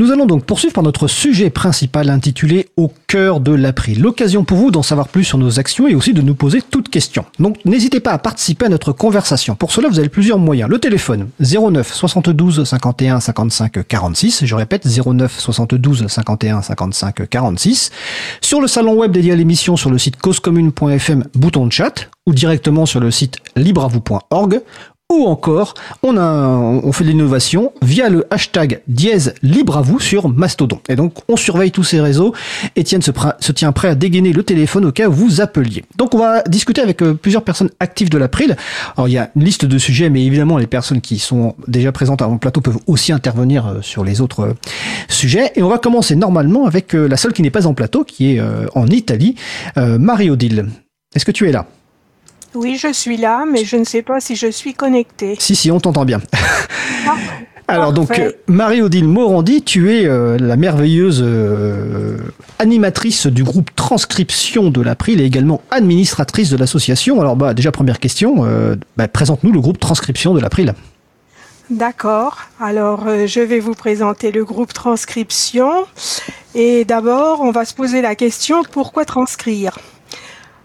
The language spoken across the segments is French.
Nous allons donc poursuivre par notre sujet principal intitulé Au cœur de l'April. L'occasion pour vous d'en savoir plus sur nos actions et aussi de nous poser toutes questions. Donc n'hésitez pas à participer à notre conversation. Pour cela, vous avez plusieurs moyens. Le téléphone 09 72 51 55 46. Je répète 09 72 51 55 46. Sur le salon web dédié à l'émission sur le site causecommune.fm, bouton de chat ou directement sur le site libravou.org ou encore, on, fait de l'innovation via le hashtag dièse libre à vous sur Mastodon. Et donc, on surveille tous ces réseaux. Étienne se, se, tient prêt à dégainer le téléphone au cas où vous appeliez. Donc, on va discuter avec euh, plusieurs personnes actives de l'April. Alors, il y a une liste de sujets, mais évidemment, les personnes qui sont déjà présentes à mon plateau peuvent aussi intervenir euh, sur les autres euh, sujets. Et on va commencer normalement avec la seule qui n'est pas en plateau, qui est en Italie, Marie-Odile. Est-ce que tu es là? Oui, je suis là, mais je ne sais pas si je suis connectée. Si, si, on t'entend bien. Ah, Alors donc, Marie-Odile Morandi, tu es euh, la merveilleuse euh, animatrice du groupe Transcription de l'April et également administratrice de l'association. Alors bah, déjà, première question, euh, bah, présente-nous le groupe Transcription de l'April. D'accord. Alors, je vais vous présenter le groupe Transcription. Et d'abord, on va se poser la question, pourquoi transcrire?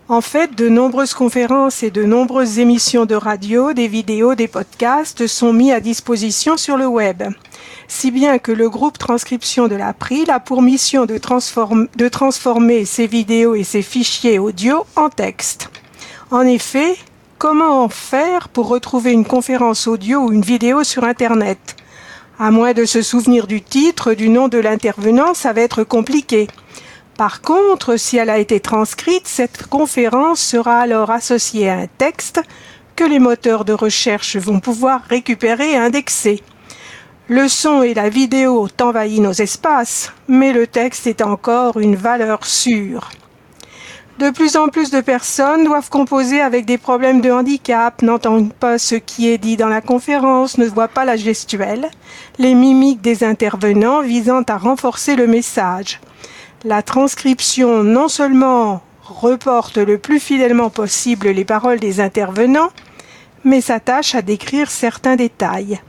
En fait, de nombreuses conférences et de nombreuses émissions de radio, des vidéos, des podcasts sont mis à disposition sur le web. Si bien que le groupe Transcription de l'April a pour mission de, transformer ces vidéos et ces fichiers audio en texte. En effet, comment faire pour retrouver une conférence audio ou une vidéo sur Internet? À moins de se souvenir du titre, du nom de l'intervenant, ça va être compliqué. Par contre, si elle a été transcrite, cette conférence sera alors associée à un texte que les moteurs de recherche vont pouvoir récupérer et indexer. Le son et la vidéo ont envahi nos espaces, mais le texte est encore une valeur sûre. De plus en plus de personnes doivent composer avec des problèmes de handicap, n'entendent pas ce qui est dit dans la conférence, ne voient pas la gestuelle, les mimiques des intervenants visant à renforcer le message. La transcription non seulement reporte le plus fidèlement possible les paroles des intervenants, mais s'attache à décrire certains détails.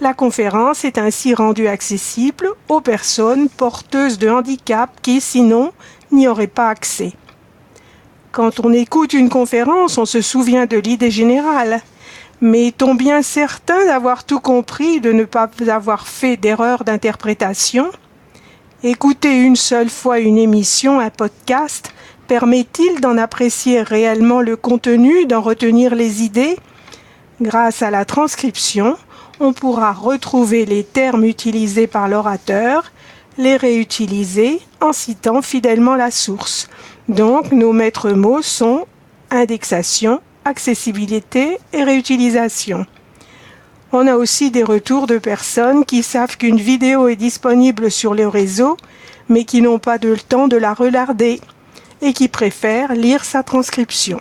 La conférence est ainsi rendue accessible aux personnes porteuses de handicap qui, sinon, n'y auraient pas accès. Quand on écoute une conférence, on se souvient de l'idée générale. Mais est-on bien certain d'avoir tout compris, de ne pas avoir fait d'erreur d'interprétation Écouter une seule fois une émission, un podcast, permet-il d'en apprécier réellement le contenu, d'en retenir les idées? Grâce à la transcription, on pourra retrouver les termes utilisés par l'orateur, les réutiliser en citant fidèlement la source. Donc nos maîtres mots sont indexation, accessibilité et réutilisation. On a aussi des retours de personnes qui savent qu'une vidéo est disponible sur le réseau, mais qui n'ont pas le temps de la regarder et qui préfèrent lire sa transcription.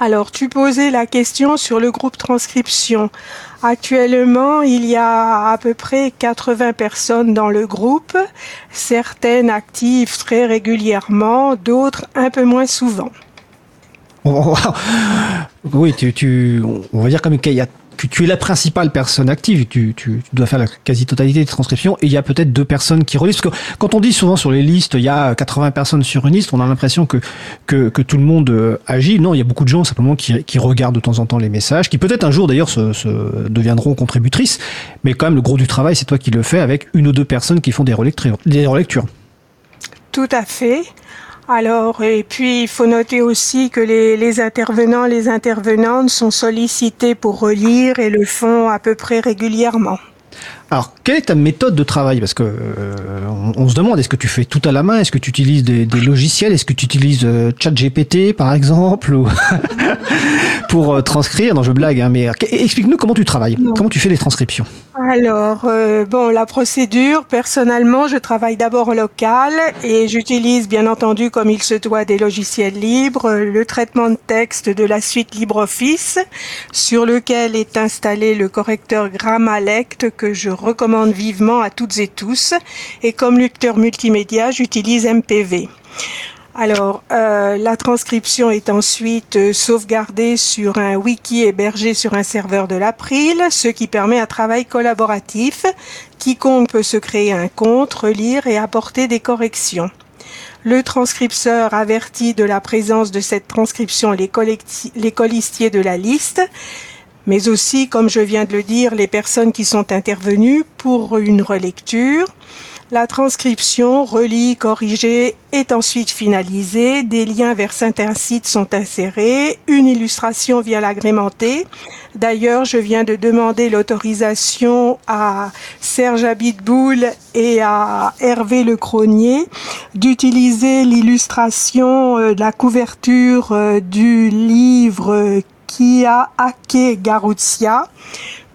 Alors, tu posais la question sur le groupe transcription. Actuellement, il y a à peu près 80 personnes dans le groupe, certaines actives très régulièrement, d'autres un peu moins souvent. oui, tu, on va dire comme qu'il y a tu, es la principale personne active, tu, dois faire la quasi-totalité des transcriptions, et il y a peut-être deux personnes qui relisent. Parce que quand on dit souvent sur les listes, il y a 80 personnes sur une liste, on a l'impression que, tout le monde euh, agit. Non, il y a beaucoup de gens simplement qui, regardent de temps en temps les messages, qui peut-être un jour d'ailleurs se, deviendront contributrices, mais quand même le gros du travail, c'est toi qui le fais avec une ou deux personnes qui font des relectures. Des relectures. Tout à fait. Alors, et puis il faut noter aussi que les, intervenants, les intervenantes sont sollicités pour relire et le font à peu près régulièrement. Alors, quelle est ta méthode de travail? Parce que euh, on, se demande, est-ce que tu fais tout à la main? Est-ce que tu utilises des, logiciels? Est-ce que tu utilises euh, ChatGPT, par exemple Pour euh, transcrire? Non, je blague, hein, mais explique-nous comment tu travailles, comment tu fais les transcriptions? Alors, bon, la procédure, personnellement, je travaille d'abord en local et j'utilise bien entendu, comme il se doit, des logiciels libres, le traitement de texte de la suite LibreOffice, sur lequel est installé le correcteur Grammalect que je recommande vivement à toutes et tous. Et comme lecteur multimédia, j'utilise MPV. Alors, euh, la transcription est ensuite euh, sauvegardée sur un wiki hébergé sur un serveur de l'April, ce qui permet un travail collaboratif. Quiconque peut se créer un compte, relire et apporter des corrections. Le transcripteur avertit de la présence de cette transcription les, les colistiers de la liste, mais aussi, comme je viens de le dire, les personnes qui sont intervenues pour une relecture. La transcription, relie, corrigée, est ensuite finalisée. Des liens vers certains sites sont insérés. Une illustration vient l'agrémenter. D'ailleurs, je viens de demander l'autorisation à Serge Abitboul et à Hervé Lecronier d'utiliser l'illustration euh, de la couverture euh, du livre qui a hacké Garouzia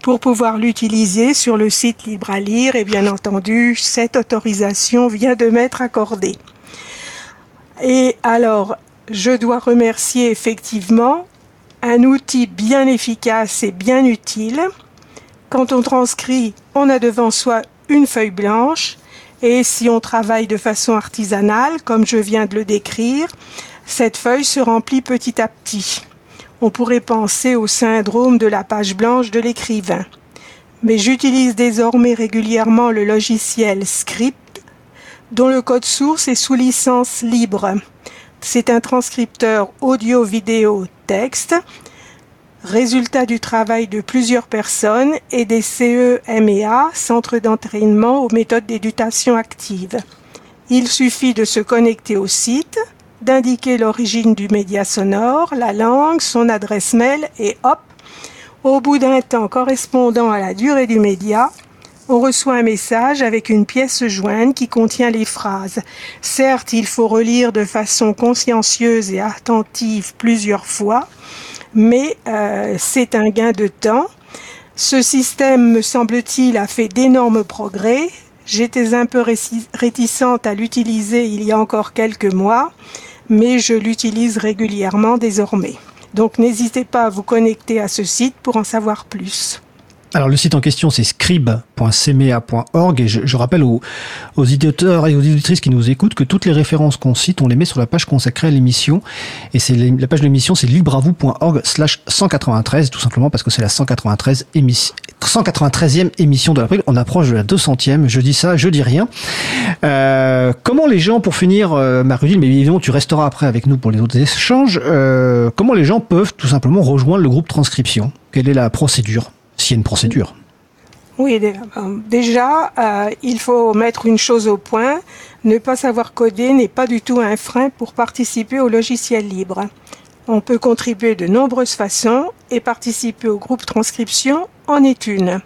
pour pouvoir l'utiliser sur le site Libre à lire et bien entendu cette autorisation vient de m'être accordée. Et alors, je dois remercier effectivement un outil bien efficace et bien utile. Quand on transcrit, on a devant soi une feuille blanche et si on travaille de façon artisanale, comme je viens de le décrire, cette feuille se remplit petit à petit on pourrait penser au syndrome de la page blanche de l'écrivain. Mais j'utilise désormais régulièrement le logiciel Script, dont le code source est sous licence libre. C'est un transcripteur audio-vidéo-texte, résultat du travail de plusieurs personnes et des CEMEA, Centre d'entraînement aux méthodes d'éducation active. Il suffit de se connecter au site, d'indiquer l'origine du média sonore, la langue, son adresse mail et hop, au bout d'un temps correspondant à la durée du média, on reçoit un message avec une pièce jointe qui contient les phrases. Certes, il faut relire de façon consciencieuse et attentive plusieurs fois, mais euh, c'est un gain de temps. Ce système, me semble-t-il, a fait d'énormes progrès. J'étais un peu réticente à l'utiliser il y a encore quelques mois mais je l'utilise régulièrement désormais. Donc n'hésitez pas à vous connecter à ce site pour en savoir plus. Alors le site en question c'est scribe.cmea.org et je, rappelle aux, aux, éditeurs et aux éditrices qui nous écoutent que toutes les références qu'on cite on les met sur la page consacrée à l'émission et c'est la page de l'émission c'est libravou.org slash 193 tout simplement parce que c'est la 193 émission 193e émission de l'april. On approche de la 200e. Je dis ça, je dis rien. Euh, comment les gens, pour finir, euh, mais évidemment tu resteras après avec nous pour les autres échanges, euh, comment les gens peuvent tout simplement rejoindre le groupe transcription? Quelle est la procédure? S'il y a une procédure. Oui, déjà, euh, il faut mettre une chose au point. Ne pas savoir coder n'est pas du tout un frein pour participer au logiciel libre. On peut contribuer de nombreuses façons et participer au groupe transcription en est une.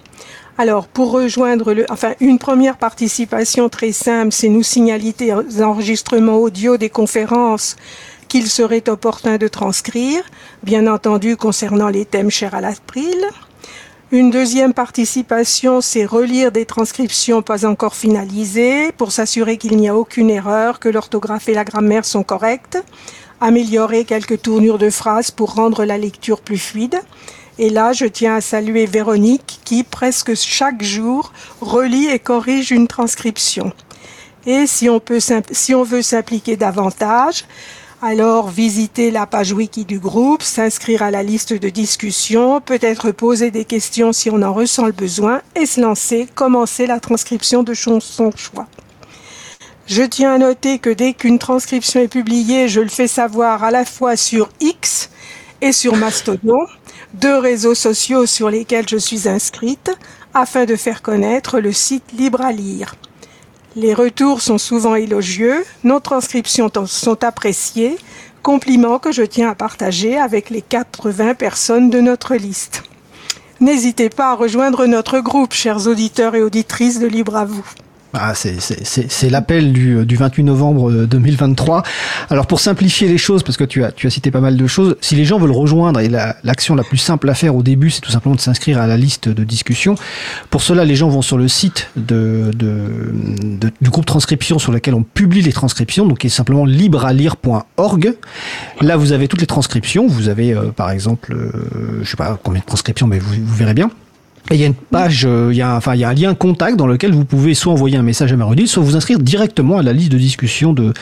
Alors, pour rejoindre le, enfin, une première participation très simple, c'est nous signaler les enregistrements audio des conférences qu'il serait opportun de transcrire, bien entendu concernant les thèmes chers à l'April. Une deuxième participation, c'est relire des transcriptions pas encore finalisées pour s'assurer qu'il n'y a aucune erreur, que l'orthographe et la grammaire sont correctes, améliorer quelques tournures de phrases pour rendre la lecture plus fluide. Et là, je tiens à saluer Véronique qui, presque chaque jour, relit et corrige une transcription. Et si on, veut s'impliquer davantage, alors visiter la page wiki du groupe, s'inscrire à la liste de discussion, peut-être poser des questions si on en ressent le besoin et se lancer, commencer la transcription de son choix. Je tiens à noter que dès qu'une transcription est publiée, je le fais savoir à la fois sur X et sur Mastodon, deux réseaux sociaux sur lesquels je suis inscrite, afin de faire connaître le site Libre à lire. Les retours sont souvent élogieux, nos transcriptions sont appréciées, compliments que je tiens à partager avec les 80 personnes de notre liste. N'hésitez pas à rejoindre notre groupe, chers auditeurs et auditrices de Libre à vous. Ah, c'est l'appel du, du 28 novembre 2023. Euh, Alors pour simplifier les choses, parce que tu as, tu as cité pas mal de choses, si les gens veulent rejoindre, et l'action la, plus simple à faire au début, c'est tout simplement de s'inscrire à la liste de discussion. Pour cela, les gens vont sur le site de, de, du groupe transcription sur lequel on publie les transcriptions, donc qui est simplement librealire.org. Là, vous avez toutes les transcriptions. Vous avez, euh, par exemple, euh, je sais pas combien de transcriptions, mais vous, vous verrez bien. Il y a une page, euh, il y a, enfin, il y a un lien contact dans lequel vous pouvez soit envoyer un message à Marudil, soit vous inscrire directement à la liste de discussion de,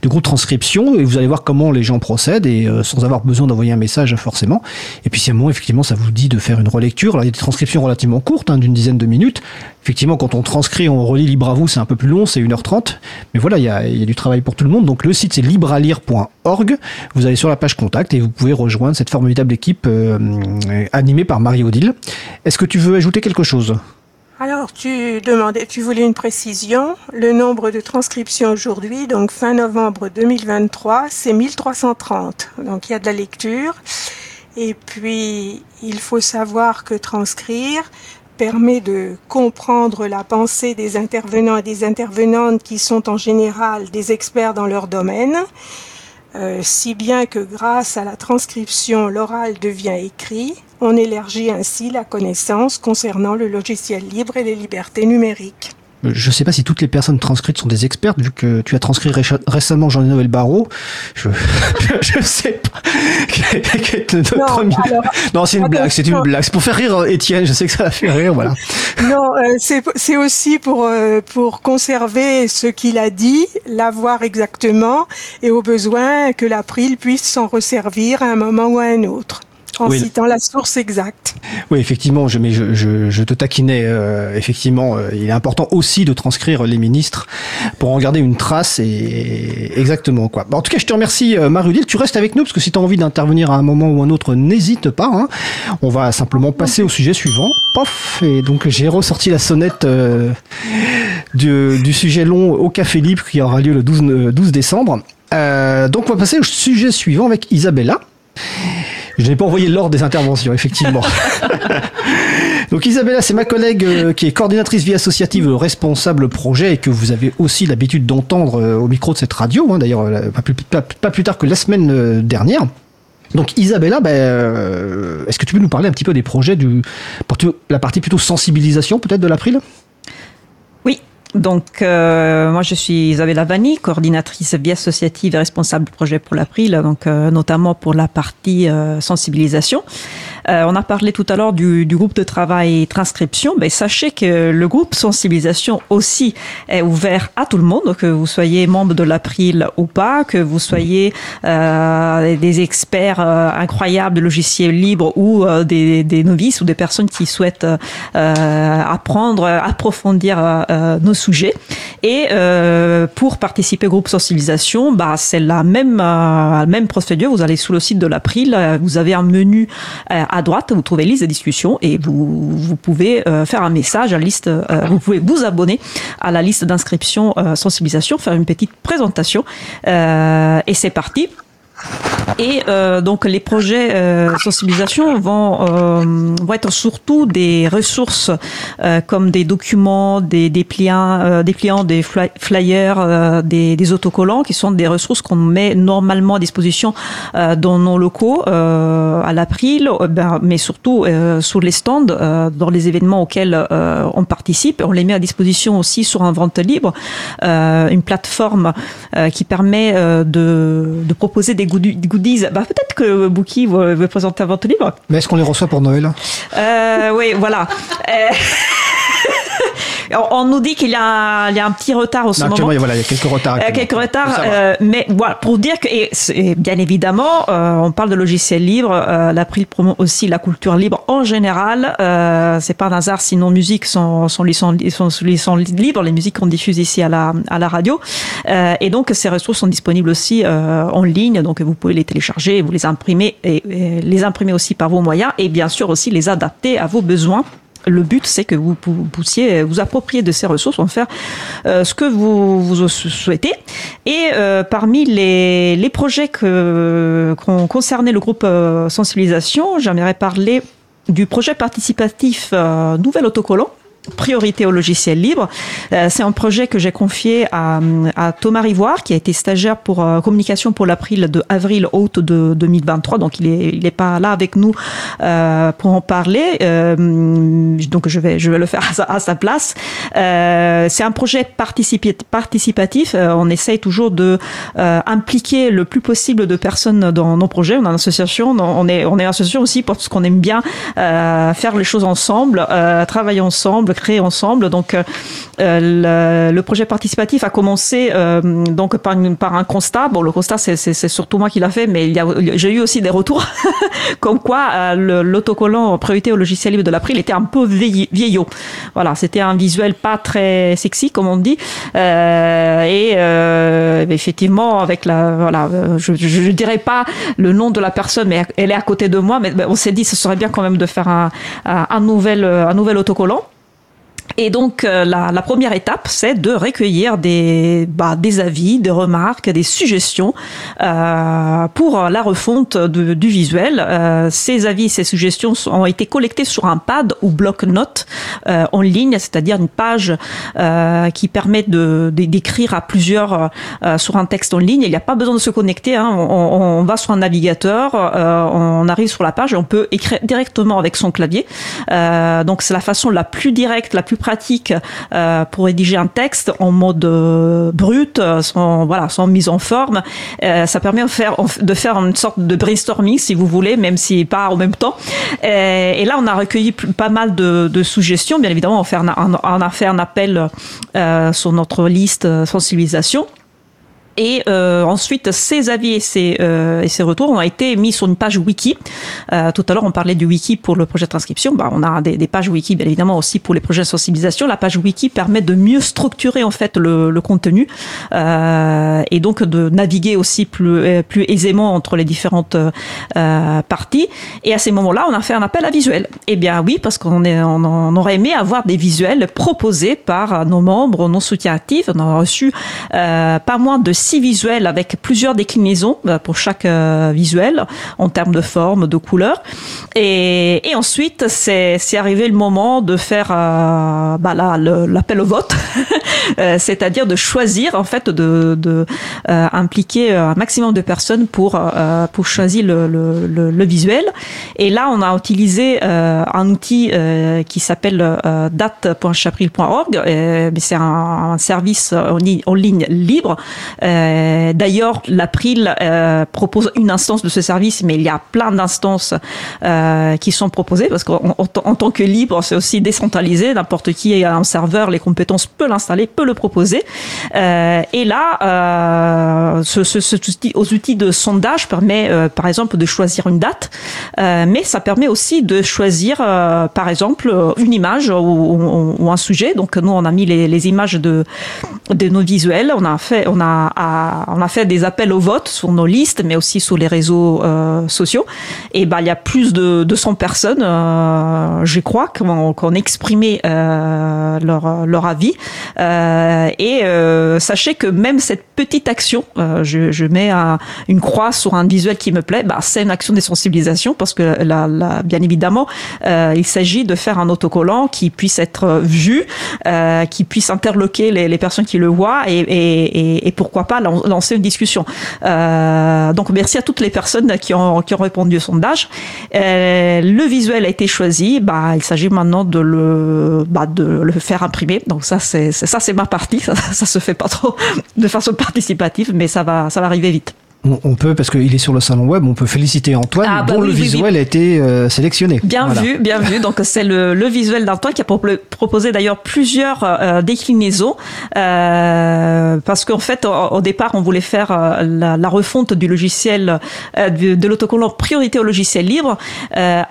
de groupe transcription et vous allez voir comment les gens procèdent et euh, sans avoir besoin d'envoyer un message forcément. Et puis si à un moment, effectivement, ça vous dit de faire une relecture, alors il y a des transcriptions relativement courtes, hein, d'une dizaine de minutes. Effectivement, quand on transcrit, on relit libre à vous, c'est un peu plus long, c'est 1h30. Mais voilà, il y a, du travail pour tout le monde. Donc le site c'est librealire.org. Vous allez sur la page contact et vous pouvez rejoindre cette formidable équipe euh, animée par Marie-Odile. Est-ce que tu veux ajouter quelque chose? Alors, tu demandais, tu voulais une précision. Le nombre de transcriptions aujourd'hui, donc fin novembre 2023, c'est 1330. Donc, il y a de la lecture. Et puis, il faut savoir que transcrire permet de comprendre la pensée des intervenants et des intervenantes qui sont en général des experts dans leur domaine. Euh, si bien que grâce à la transcription, l'oral devient écrit. On élargit ainsi la connaissance concernant le logiciel libre et les libertés numériques. Je ne sais pas si toutes les personnes transcrites sont des expertes, vu que tu as transcrit récemment Jean-Noël Barrault. Je je sais pas. Non, alors, non, c'est une blague, c'est une blague. C'est pour faire rire Étienne, je sais que ça l'a fait rire, voilà. Non, euh, c'est c'est aussi pour euh, pour conserver ce qu'il a dit, l'avoir exactement, et au besoin que l'April puisse s'en resservir à un moment ou à un autre, en Oui. citant la source exacte. Oui, effectivement, je, mais je, je, je te taquinais. euh, effectivement, euh, il est important aussi de transcrire les ministres pour en garder une trace et exactement quoi. Bon, en tout cas, je te remercie, euh, Marudil. Tu restes avec nous parce que si tu as envie d'intervenir à un moment ou un autre, n'hésite pas. hein. On va simplement passer au sujet suivant. Pof Et donc j'ai ressorti la sonnette euh, du, du sujet long au Café Libre qui aura lieu le 12, euh, 12 décembre. Euh, donc on va passer au sujet suivant avec Isabella. Je n'ai pas envoyé l'ordre des interventions, effectivement. Donc Isabella, c'est ma collègue euh, qui est coordinatrice vie associative, responsable projet et que vous avez aussi l'habitude d'entendre euh, au micro de cette radio, hein, d'ailleurs euh, pas plus, pas- pas plus tard que la semaine dernière. Donc Isabella, ben, est-ce que tu peux nous parler un petit peu des projets du la partie plutôt sensibilisation peut-être de l'April? Donc, euh, moi, je suis Isabella Vanni, coordinatrice vie associative et responsable projet pour l'April, donc euh, notamment pour la partie euh, sensibilisation. Euh, on a parlé tout à l'heure du, groupe de travail transcription. Ben, sachez que le groupe sensibilisation aussi est ouvert à tout le monde, que vous soyez membre de l'April ou pas, que vous soyez euh, des experts euh, incroyables de logiciels libres ou des, novices ou des personnes qui souhaitent apprendre, approfondir nos sujets. Et pour participer au groupe sensibilisation, bah, c'est la même, la même procédure. Vous allez sous le site de l'April, vous avez un menu à droite, vous trouvez liste de discussion et vous, pouvez euh, faire un message à liste, euh, vous pouvez vous abonner à la liste d'inscription euh, sensibilisation, faire une petite présentation et c'est parti. Et euh, donc les projets euh, sensibilisation vont, euh, vont être surtout des ressources comme des documents, des dépliants, euh, dépliants des fly- flyers, des, des autocollants qui sont des ressources qu'on met normalement à disposition dans nos locaux à l'April, ben, mais surtout sur les stands, dans les événements auxquels on participe. On les met à disposition aussi sur un vente libre, une plateforme qui permet de, proposer des. Des goodies. Bah, Peut-être que Bouki veut, veut présenter un vente libre. Mais est-ce qu'on les reçoit pour Noël? Euh, oui, voilà. On, nous dit qu'il y, a un- il y a un petit retard en ce moment. Actuellement, voilà, il y a quelques retards. Euh, quelques retards, euh, mais voilà, pour dire que, et bien évidemment, euh, on parle de logiciels libres, euh, l'April promeut aussi la culture libre en général. Euh, c'est pas un hasard si nos musiques sont, sont, sont, sont, sont, sont libres, les musiques qu'on diffuse ici à la, à la radio. Euh, et donc, ces ressources sont disponibles aussi euh, en ligne, donc vous pouvez les télécharger, vous les imprimer, et, et les imprimer aussi par vos moyens, et bien sûr aussi les adapter à vos besoins. Le but, c'est que vous pou- puissiez vous approprier de ces ressources, en faire euh, ce que vous, vous souhaitez. Et euh, parmi les, les projets que qu'on concernait le groupe euh, sensibilisation, j'aimerais parler du projet participatif Nouvel Autocollant priorité au logiciel libre. c'est un projet que j'ai confié à, Thomas Rivoire, qui a été stagiaire pour communication pour l'April de avril août de 2023. Donc il est il est pas là avec nous pour en parler. donc je vais je vais le faire à sa, place. c'est un projet participatif. on essaye toujours de impliquer le plus possible de personnes dans nos projets. On a une association, on est on est association aussi parce qu'on aime bien faire les choses ensemble, travailler ensemble, créer ensemble. Donc, euh, le, projet participatif a commencé euh, donc par, un constat. Bon, le constat, c'est surtout moi qui l'a fait, mais j'ai eu aussi des retours comme quoi euh, l'autocollant priorité au logiciel libre de l'April était un peu vieillot. Voilà, c'était un visuel pas très sexy, comme on dit. et effectivement, avec la, voilà, je, je, dirais pas le nom de la personne, mais elle est à côté de moi. Mais on s'est dit, ce serait bien quand même de faire un, un nouvel, un nouvel autocollant. Et donc euh, la, la, première étape, c'est de recueillir des, bah, des avis, des remarques, des suggestions euh, pour la refonte du visuel. Euh, ces avis, ces suggestions ont été collectés sur un pad ou bloc-notes euh, en ligne, c'est-à-dire une page euh, qui permet de d'écrire à plusieurs sur un texte en ligne. Il n'y a pas besoin de se connecter. Hein. On, on, va sur un navigateur, on arrive sur la page et on peut écrire directement avec son clavier. donc c'est la façon la plus directe, la plus pratique euh, pour rédiger un texte en mode euh, brut, sans voilà, sans mise en forme. Euh, ça permet de faire, de faire une sorte de brainstorming, si vous voulez, même si pas en même temps. Et, là, on a recueilli pas mal de, suggestions. Bien évidemment, on, fait on a fait un appel sur notre liste sensibilisation. Et euh, ensuite, ces avis et ces, euh, et ces retours ont été mis sur une page wiki. Euh, tout à l'heure, on parlait du wiki pour le projet de transcription. Bah, on a des, des, pages wiki, bien évidemment, aussi pour les projets de sensibilisation. La page wiki permet de mieux structurer en fait le, le contenu euh, et donc de naviguer aussi plus, euh, plus aisément entre les différentes euh, parties. Et à ces moments-là, on a fait un appel à visuel. Eh bien oui, parce qu'on on aurait aimé avoir des visuels proposés par nos membres, nos soutiens actifs. On a reçu pas moins de six visuels avec plusieurs déclinaisons euh, pour chaque euh, visuel en termes de forme, de couleur. Et, ensuite, c'est arrivé le moment de faire euh, bah l'appel au vote, c'est-à-dire de choisir en fait de, de impliquer un maximum de personnes pour pour choisir le, le, visuel. Et là, on a utilisé un outil qui s'appelle date.chapril.org. C'est un, service en ligne libre. Euh, d'ailleurs, l'April euh, propose une instance de ce service, mais il y a plein d'instances euh, qui sont proposées parce qu'en tant que libre, c'est aussi décentralisé. N'importe qui a un serveur, les compétences peut l'installer, peut le proposer. et là, ce, outil, outils de sondage permet, par exemple, de choisir une date, mais ça permet aussi de choisir, par exemple, une image ou, un sujet. Donc nous, on a mis les, images de, nos visuels. On a on a fait des appels au vote sur nos listes, mais aussi sur les réseaux euh, sociaux. Et ben, il y a plus de 200 personnes, euh, je crois, qui ont, exprimé euh, leur, leur avis. et sachez que même cette petite action, je, je, mets une croix sur un visuel qui me plaît, bah, c'est une action de sensibilisation parce que là, bien évidemment, il s'agit de faire un autocollant qui puisse être vu, qui puisse interloquer les, les, personnes qui le voient et, et, et pourquoi pas lancer une discussion. Euh, donc merci à toutes les personnes qui ont, qui ont répondu au sondage. Euh, le visuel a été choisi. Bah, il s'agit maintenant de le, bah, de le faire imprimer. Donc ça, c'est ça, c'est ma partie. Ça, ça se fait pas trop de façon participative, mais ça va, ça va arriver vite on peut, parce qu'il est sur le salon web, on peut féliciter Antoine ah, bah dont le visuel a été euh, sélectionné. Bien vu, bien vu. Donc c'est le, le, visuel d'Antoine qui a proposé d'ailleurs plusieurs euh, déclinaisons, euh, parce qu'en fait au, départ on voulait faire la, la, refonte du logiciel de, de l'autocollant priorité au logiciel libre.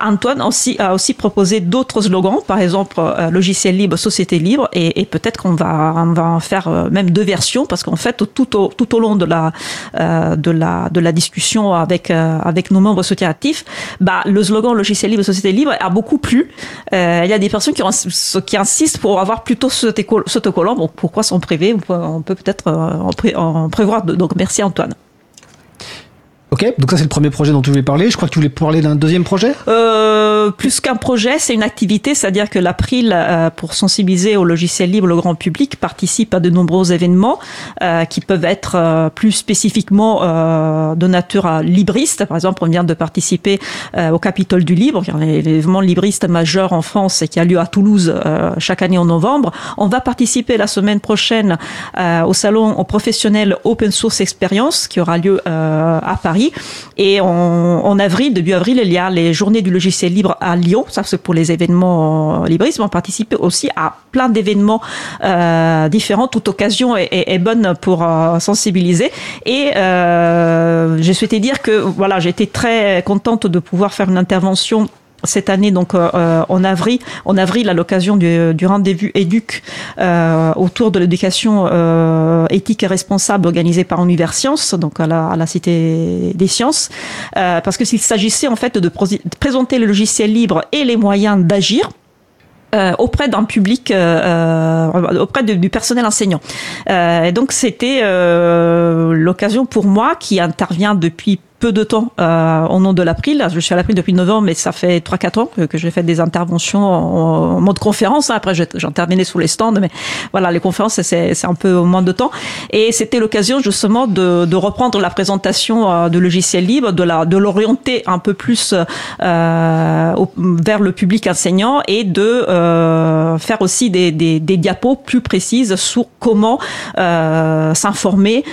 Antoine aussi, a aussi proposé d'autres slogans, par exemple logiciel libre, société libre, et, et peut-être qu'on va, on va en faire même deux versions, parce qu'en fait tout au, tout au long de la, de la de la discussion avec, euh, avec nos membres soutiens bah, le slogan logiciel libre, société libre a beaucoup plu. Euh, il y a des personnes qui, insistent pour avoir plutôt ce autocollant. Bon, pourquoi s'en priver? On peut peut-être euh, en, prévoir. Donc, merci Antoine. Ok, donc ça c'est le premier projet dont tu voulais parler. Je crois que tu voulais parler d'un deuxième projet euh, plus qu'un projet, c'est une activité, c'est-à-dire que l'April, pour sensibiliser au logiciel libre le grand public, participe à de nombreux événements qui peuvent être plus spécifiquement de nature libriste. Par exemple, on vient de participer au Capitole du Libre, qui est l'événement libriste majeur en France et qui a lieu à Toulouse chaque année en novembre. On va participer la semaine prochaine au salon professionnel Open Source Experience qui aura lieu à Paris. Et en, avril, début avril, il y a les journées du logiciel libre à Lyon. Ça, c'est pour les événements libristes. On participe aussi à plein d'événements euh, différents. Toute occasion est, bonne pour euh, sensibiliser. Et euh, j'ai souhaité dire que voilà, j'étais très contente de pouvoir faire une intervention cette année, donc euh, euh, en avril, en avril à l'occasion du, rendez-vous éduc euh, autour de l'éducation éthique et responsable organisée par Univers Sciences, donc à la, Cité des Sciences, parce que s'il s'agissait en fait de présenter le logiciel libre et les moyens d'agir. auprès d'un public, auprès du personnel enseignant. et donc c'était l'occasion pour moi, qui intervient depuis peu de temps euh, au nom de l'April. Je suis à l'April depuis novembre, mais ça fait 3-4 ans que, j'ai fait des interventions en, mode conférence. Hein. Après, j'intervenais sous les stands, mais voilà, les conférences, c'est un peu moins de temps. Et c'était l'occasion justement de, reprendre la présentation euh, de logiciels libres, de la de l'orienter un peu plus euh, vers le public enseignant et de euh, faire aussi des, des, des, diapos plus précises sur comment s'informer,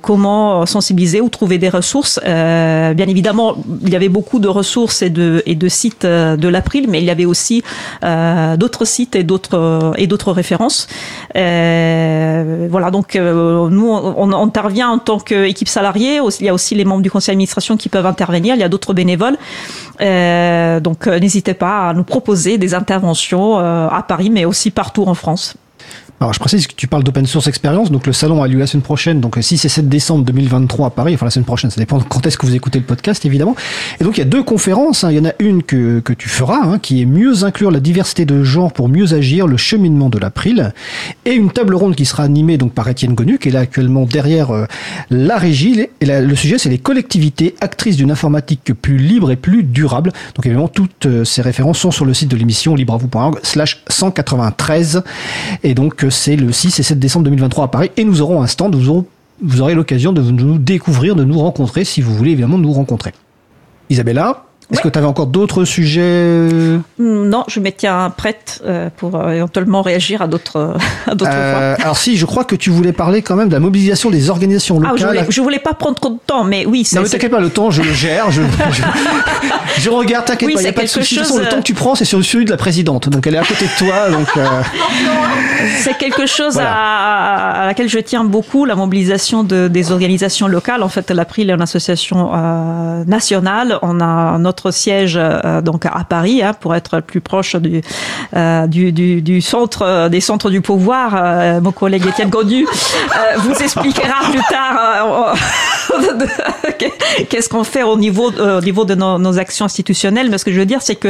comment sensibiliser ou trouver des ressources euh, bien évidemment, il y avait beaucoup de ressources et de, sites euh, de l'April, mais il y avait aussi euh, d'autres sites et d'autres et d'autres références. voilà, donc nous on, intervient en tant qu'équipe salariée. Il y a aussi les membres du conseil d'administration qui peuvent intervenir. Il y a d'autres bénévoles. donc n'hésitez pas à nous proposer des interventions à Paris, mais aussi partout en France. Alors je précise que tu parles d'open source experience, donc le salon a lieu la semaine prochaine, donc 6 et 7 décembre 2023 à Paris, enfin la semaine prochaine, ça dépend quand est-ce que vous écoutez le podcast évidemment. Et donc il y a deux conférences, hein. il y en a une que, que tu feras, hein, qui est mieux inclure la diversité de genre pour mieux agir, le cheminement de l'April, et une table ronde qui sera animée donc par Étienne Gonu, qui est là actuellement derrière euh, la régie, et le sujet c'est les collectivités actrices d'une informatique plus libre et plus durable. Donc évidemment toutes euh, ces références sont sur le site de l'émission libreavou.org slash 193, et donc c'est le 6 et 7 décembre 2023 à Paris. Et nous aurons un stand, vous, vous aurez l'occasion de nous découvrir, de nous rencontrer, si vous voulez évidemment nous rencontrer. Isabella est-ce que tu avais encore d'autres sujets Non, je me tiens prête euh, pour euh, éventuellement réagir à d'autres euh, Alors si, je crois que tu voulais parler quand même de la mobilisation des organisations locales. Ah, je, voulais, je voulais pas prendre trop de temps, mais oui. Non, mais t'inquiète pas, le temps, je le gère. Je, je, regarde, t'inquiète pas, il n'y a pas de souci. Chose... le temps que tu prends, c'est sur celui de la présidente. Donc elle est à côté de toi. Donc C'est quelque chose à, laquelle je tiens beaucoup, la mobilisation de, des organisations locales. En fait, l'April est une association nationale. On a notre siège euh, donc à Paris hein, pour être plus proche du, euh, du, du, centre euh, des centres du pouvoir. mon collègue Étienne Godu vous expliquera plus tard qu'est-ce qu'on fait au niveau au niveau de nos, actions institutionnelles. Mais ce que je veux dire, c'est que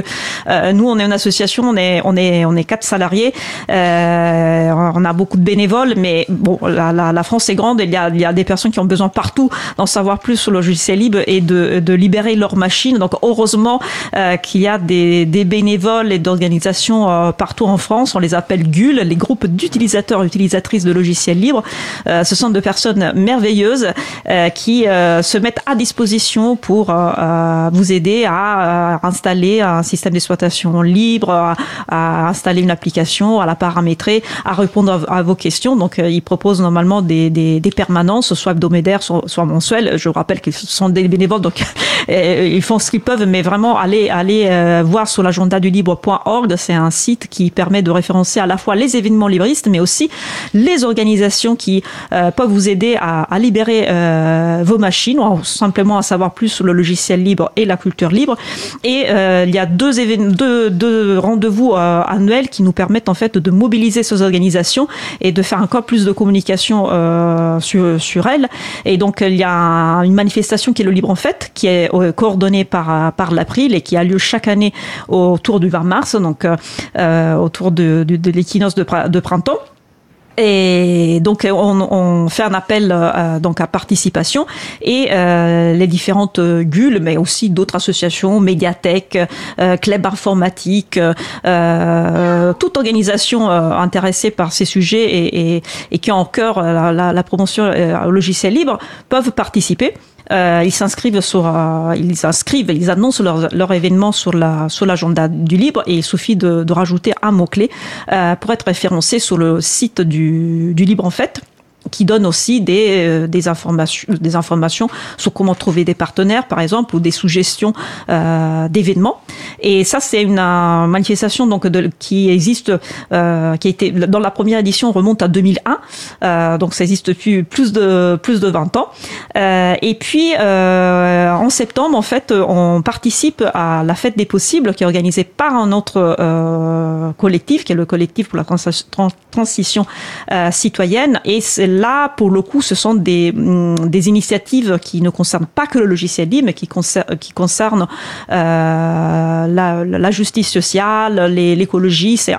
nous, on est une association, on est on est on est quatre salariés, on a beaucoup de bénévoles, mais bon, la, France est grande, il y a il y a des personnes qui ont besoin partout d'en savoir plus sur le logiciel libre et de, de libérer leurs machines. Donc heureusement euh, qu'il y a des, bénévoles et d'organisations euh, partout en France. On les appelle GUL, les groupes d'utilisateurs et utilisatrices de logiciels libres. Euh, ce sont de personnes merveilleuses qui se mettent à disposition pour vous aider à installer un système d'exploitation libre, à, installer une application, à la paramétrer, à répondre à, vos questions. Donc, ils proposent normalement des, permanences, soit hebdomadaires, soit, soit mensuelles. Je rappelle qu'ils sont des bénévoles, donc ils font ce qu'ils peuvent mais vraiment aller aller euh, voir sur l'agenda du libre.org. C'est un site qui permet de référencer à la fois les événements libristes, mais aussi les organisations qui euh, peuvent vous aider à, libérer euh, vos machines, ou simplement à savoir plus sur le logiciel libre et la culture libre. Et il y a deux, deux, deux rendez-vous annuels qui nous permettent en fait de mobiliser ces organisations et de faire encore plus de communication sur, sur elles. Et donc il y a une manifestation qui est le Libre en Fête, qui est coordonnée par par l'April et qui a lieu chaque année autour du 20 mars, donc euh, autour de, de, l'équinoxe de, printemps. Et donc on, fait un appel euh, donc à participation et euh, les différentes GUL, mais aussi d'autres associations, médiathèques, euh, clubs informatiques, euh, toute organisation intéressée par ces sujets et, et, qui a en cœur la, la, la promotion logiciel libre peuvent participer. Euh, ils s'inscrivent sur, euh, ils inscrivent, ils annoncent leur, leur événement sur la sur l'agenda du libre et il suffit de, rajouter un mot clé euh, pour être référencé sur le site du, du libre en fait qui donne aussi des, euh, des, informations, des informations sur comment trouver des partenaires, par exemple, ou des suggestions euh, d'événements. Et ça, c'est une euh, manifestation donc de, qui existe, euh, qui a été dans la première édition remonte à 2001, euh, donc ça existe depuis plus de plus de 20 ans. Euh, et puis en septembre, en fait, on participe à la fête des possibles, qui est organisée par un autre collectif, qui est le collectif pour la transition citoyenne, et c'est là, pour le coup, ce sont des, mm, des initiatives qui ne concernent pas que le logiciel libre, mais qui, concernent, qui concernent euh, la, justice sociale, l'écologie. C'est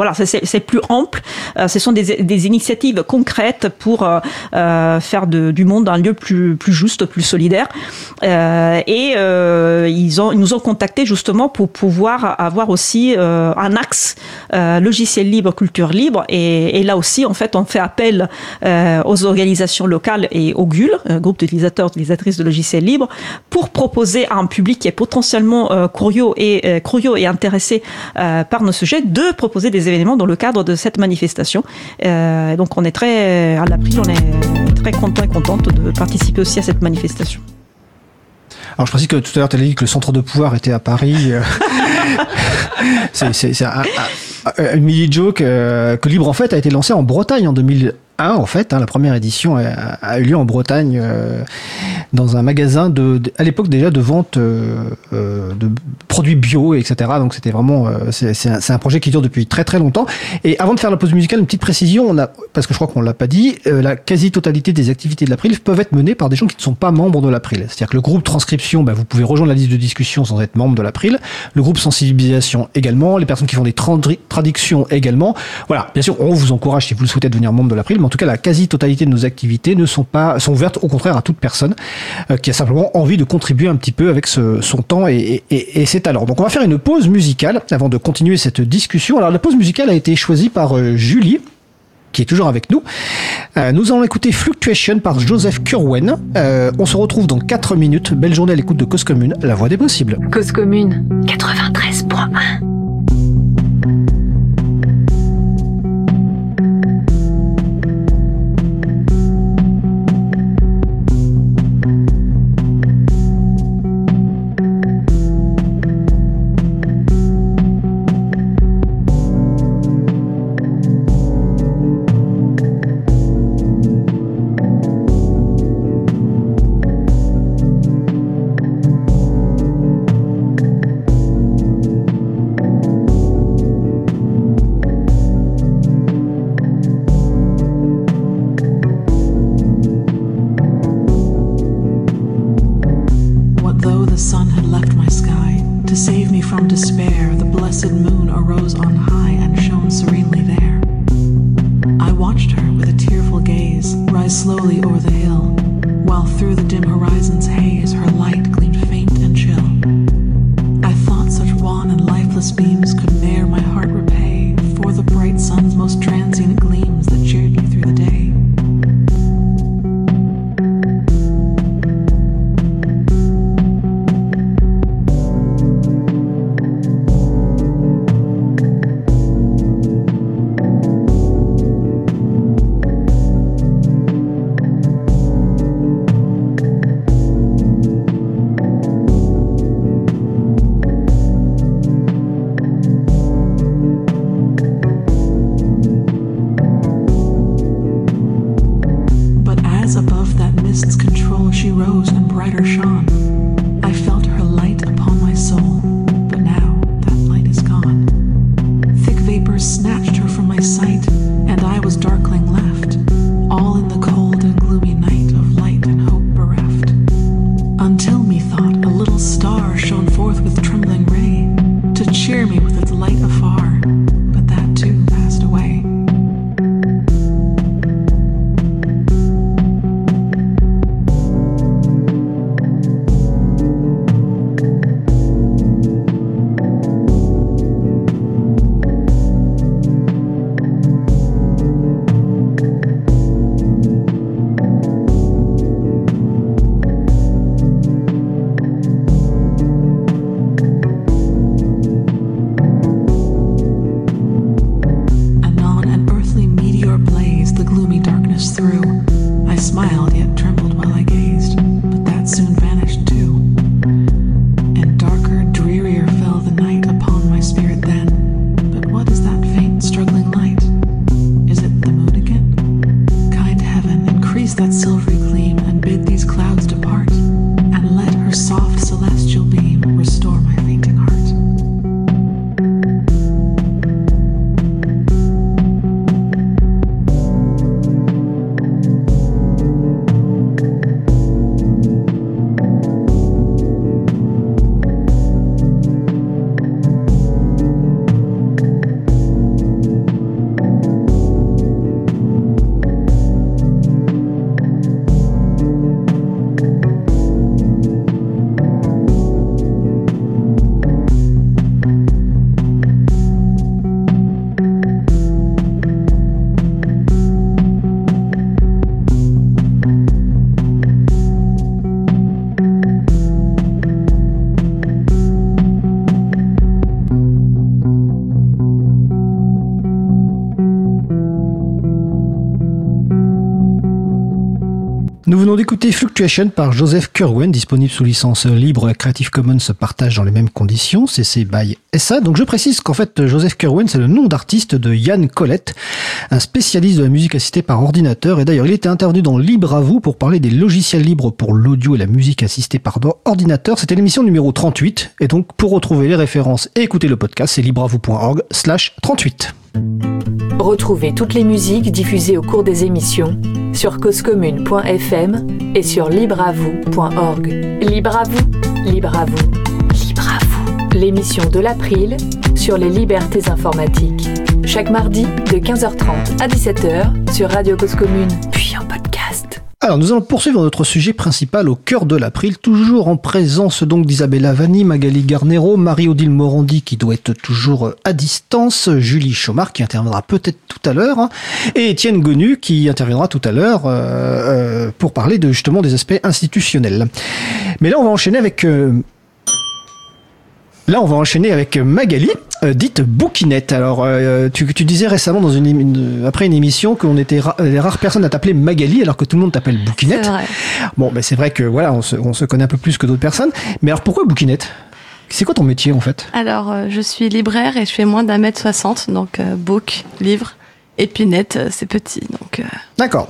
voilà, c'est plus ample. Euh, ce sont des, des, initiatives concrètes pour euh, faire du monde un lieu plus, plus juste, plus solidaire. Et ils, ont, ils nous ont contactés justement pour pouvoir avoir aussi un axe logiciel libre, culture libre. Et, et là aussi, en fait, on fait appel euh, aux organisations locales et au GUL, un groupe d'utilisateurs, utilisatrices de logiciels libres, pour proposer à un public qui est potentiellement euh, curieux et euh, curieux et intéressé euh, par nos sujets de proposer des événements dans le cadre de cette manifestation. Euh, donc on est très à l'appris, on est très content et contente de participer aussi à cette manifestation. Alors je précise que tout à l'heure tu as dit que le centre de pouvoir était à Paris. c'est un, un, mini joke euh, que Libre en fait a été lancé en Bretagne en 2000 en fait, hein, la première édition a, eu lieu en Bretagne euh, dans un magasin de, à l'époque déjà de vente euh, euh de produits bio, etc. Donc c'était vraiment c'est un, projet qui dure depuis très très longtemps. Et avant de faire la pause musicale, une petite précision, on a parce que je crois qu'on l'a pas dit, la quasi-totalité des activités de l'April peuvent être menées par des gens qui ne sont pas membres de l'April. C'est-à-dire que le groupe transcription, bah, vous pouvez rejoindre la liste de discussion sans être membre de l'April. Le groupe sensibilisation également, les personnes qui font des traductions également. Voilà, bien sûr, on vous encourage si vous le souhaitez devenir membre de l'April en tout cas la quasi-totalité de nos activités ne sont pas sont ouvertes au contraire à toute personne euh, qui a simplement envie de contribuer un petit peu avec son temps et, ses talents. Donc on va faire une pause musicale avant de continuer cette discussion. Alors la pause musicale a été choisie par euh, Julie qui est toujours avec nous. Euh, nous allons écouter Fluctuation par Joseph Curwen. On se retrouve dans 4 minutes. Belle journée à l'écoute de Cause Commune, la voix des possibles. Cause Commune 93.1 venons d'écouter Fluctuation par Joseph Kerwen, disponible sous licence libre Creative Commons partage dans les mêmes conditions, CC by SA. Donc je précise qu'en fait Joseph Kerwen c'est le nom d'artiste de Yann Collette, un spécialiste de la musique assistée par ordinateur et d'ailleurs il était intervenu dans Libre à vous pour parler des logiciels libres pour l'audio et la musique assistée par ordinateur. C'était l'émission numéro 38 et donc pour retrouver les références et écouter le podcast c'est libreavou.org slash 38. Retrouvez toutes les musiques diffusées au cours des émissions sur causecommune.fm et sur libreavoue.org. Libre à vous, libre à vous, libre à vous. L'émission de l'April sur les libertés informatiques. Chaque mardi de 15h30 à 17h sur Radio Cause Commune, puis en podcast. Alors nous allons poursuivre notre sujet principal au cœur de l'April, toujours en présence donc d'Isabella Vanni, Magali Garnero, Marie-Odile Morandi qui doit être toujours à distance, Julie Chaumard qui interviendra peut-être tout à l'heure, hein, et Étienne Gonu qui interviendra tout à l'heure euh, euh, pour parler de justement des aspects institutionnels. Mais là on va enchaîner avec... Euh, Là, on va enchaîner avec Magali, euh, dite Bouquinette. Alors, euh, tu, tu, disais récemment dans une, une après une émission qu'on était ra les rares personnes à t'appeler Magali, alors que tout le monde t'appelle Bouquinette. Vrai. Bon, ben c'est vrai que voilà, on se, on se connaît un peu plus que d'autres personnes. Mais alors, pourquoi Bouquinette? C'est quoi ton métier en fait? Alors, euh, je suis libraire et je fais moins d'un mètre soixante, donc euh, book, livre. Net, euh, c'est petit, donc. euh, D'accord.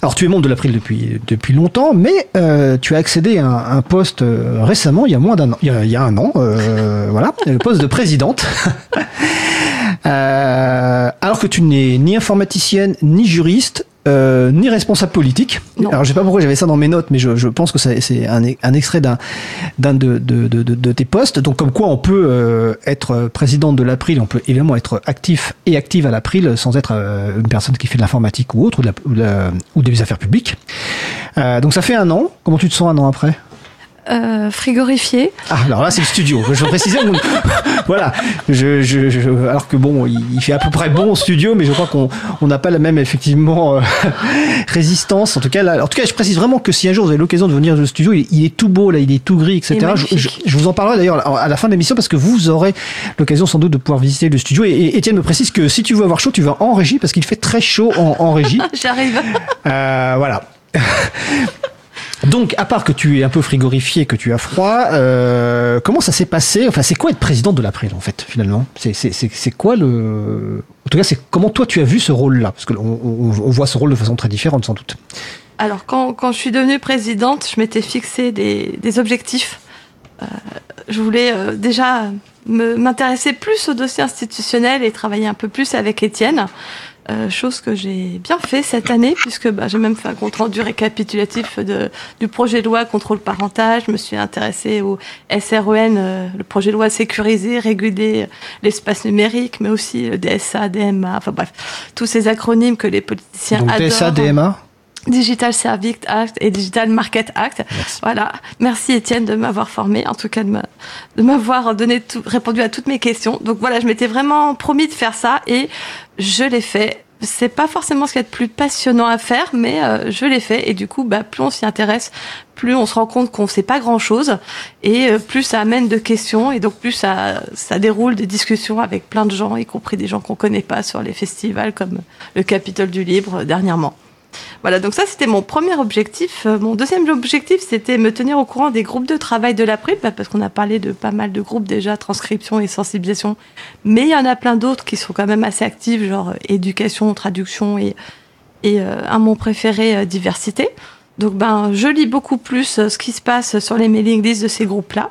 Alors tu es membre de l'April depuis depuis longtemps, mais euh, tu as accédé à un, poste récemment, il y a moins d'un an, il y a, un an, voilà, le poste de présidente. Alors que tu n'es ni informaticienne, ni juriste, euh, ni responsable politique. Non. Alors je sais pas pourquoi j'avais ça dans mes notes, mais je, je pense que c'est un, un extrait d'un de, de, de, de- de tes postes. Donc comme quoi on peut euh, être présidente de l'April, on peut évidemment être actif et active à l'April sans être euh, une personne qui fait de l'informatique ou autre, ou, de la- ou de la- ou des affaires publiques. Donc ça fait un an. Comment tu te sens un an après? Euh, frigorifié. ah, alors là, c'est le studio. Je veux préciser. mon- voilà. Je, je, je- alors que bon, il fait à peu près bon au studio, mais je crois qu'on on n'a pas la même effectivement euh, résistance. En tout cas, là, en tout cas, je précise vraiment que si un jour vous avez l'occasion de venir au studio, il, il est tout beau là, il est tout gris, etc. Je, vous en parlerai d'ailleurs à la fin de l'émission parce que vous aurez l'occasion sans doute de pouvoir visiter le studio. Et, et Étienne me précise que si tu veux avoir chaud, tu vas en régie parce qu'il fait très chaud en, en régie. J'arrive. Euh, voilà. Donc, à part que tu es un peu frigorifié, que tu as froid, euh, comment ça s'est passé? Enfin, c'est quoi être présidente de l'April, en fait, finalement? C'est quoi le... En tout cas, c'est comment toi tu as vu ce rôle-là? Parce qu'on on, voit ce rôle de façon très différente, sans doute. Alors, quand, je suis devenue présidente, je m'étais fixé des, objectifs. Euh, je voulais euh, déjà m'intéresser plus au dossier institutionnel et travailler un peu plus avec Étienne. Euh, chose que j'ai bien fait cette année, puisque bah, j'ai même fait un compte rendu récapitulatif de, du projet de loi contrôle parentage. Je me suis intéressée au SREN, euh, le projet de loi sécurisé, réguler l'espace numérique, mais aussi le DSA, DMA, enfin bref, tous ces acronymes que les politiciens Donc, adorent. TSA, DMA Digital Service Act et Digital Market Act. Merci. Voilà. Merci Étienne de m'avoir formé, en tout cas de m'avoir donné tout, répondu à toutes mes questions. Donc voilà, je m'étais vraiment promis de faire ça et je l'ai fait. C'est pas forcément ce qu'il y a de plus passionnant à faire, mais euh, je l'ai fait et du coup, bah, plus on s'y intéresse, plus on se rend compte qu'on sait pas grand chose et euh, plus ça amène de questions et donc plus ça, ça déroule des discussions avec plein de gens, y compris des gens qu'on connaît pas sur les festivals comme le Capitole du Libre euh, dernièrement. Voilà, donc ça c'était mon premier objectif. Euh, Mon deuxième objectif c'était me tenir au courant des groupes de travail de l'April, bah, parce qu'on a parlé de pas mal de groupes déjà, transcription et sensibilisation, mais il y en a plein d'autres qui sont quand même assez actifs, genre euh, éducation, traduction et, et euh, un préféré diversité. Donc ben je lis beaucoup plus ce qui se passe sur les mailing lists de ces groupes-là.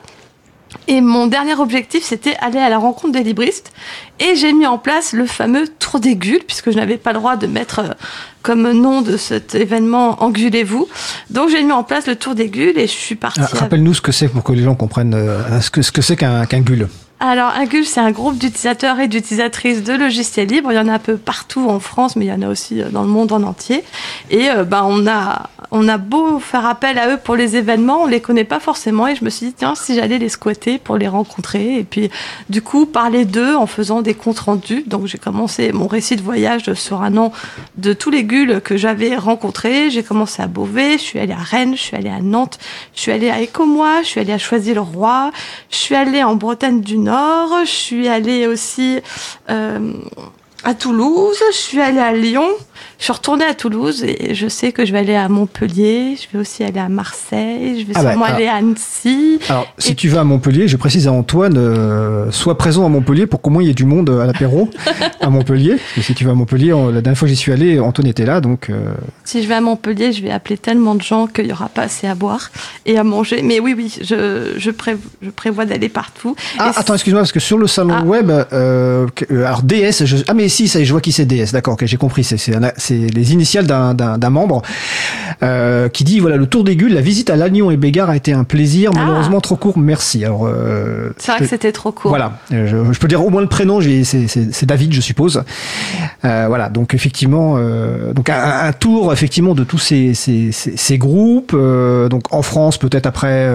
Et mon dernier objectif, c'était aller à la rencontre des libristes. Et j'ai mis en place le fameux tour des gules, puisque je n'avais pas le droit de mettre euh, comme nom de cet événement Engulez-vous. Donc j'ai mis en place le tour des gules et je suis partie. Ah, Rappelle-nous ce que c'est pour que les gens comprennent euh, ce que ce que c'est qu'un GUL. Alors, un GUL, c'est un groupe d'utilisateurs et d'utilisatrices de logiciels libres. Il y en a un peu partout en France, mais il y en a aussi euh, dans le monde en entier. Et euh, ben, on, a, on a beau faire appel à eux pour les événements, on les connaît pas forcément. Et je me suis dit, tiens, si j'allais les squatter pour les rencontrer. Et puis, du coup, parler d'eux en faisant des comptes rendus. Donc, j'ai commencé mon récit de voyage sur un an de tous les GUL que j'avais rencontrés. J'ai commencé à Beauvais, je suis allée à Rennes, je suis allée à Nantes, je suis allée à Écomois, je suis allée à Choisy-le-Roi, je suis allée en Bretagne du Nord, je suis allée aussi euh, à Toulouse, je suis allée à Lyon, je suis retournée à Toulouse et je sais que je vais aller à Montpellier, je vais aussi aller à Marseille, je vais Ah bah, sûrement alors- aller à Annecy. Alors, si Et- tu vas à Montpellier, je précise à Antoine, euh, sois présent à Montpellier pour qu'au moins il y ait du monde à l'apéro à Montpellier. Parce que si tu vas à Montpellier, on- la dernière fois que j'y suis allé, Antoine était là, donc euh, Si je vais à Montpellier, je vais appeler tellement de gens qu'il n'y aura pas assez à boire et à manger. Mais oui, oui, je, je, prév- je prévois d'aller partout. Ah, Et attends, excuse-moi, parce que sur le salon Ah. web, euh, euh, alors DS, je- ah mais si, ça, je vois qui c'est DS, d'accord, ok, j'ai compris, c'est un- c'est les initiales d'un- membre euh, qui dit voilà le tour des gules, la visite à Lannion et Bégard a été un plaisir, Ah. malheureusement trop court, merci. Alors euh, C'est vrai que c'était trop court. Voilà, euh, je, je peux dire au moins le prénom, c'est David, je suppose. Euh, voilà, donc effectivement, donc un, un tour effectivement de tous ces, ces, ces, ces groupes, donc en France peut-être après,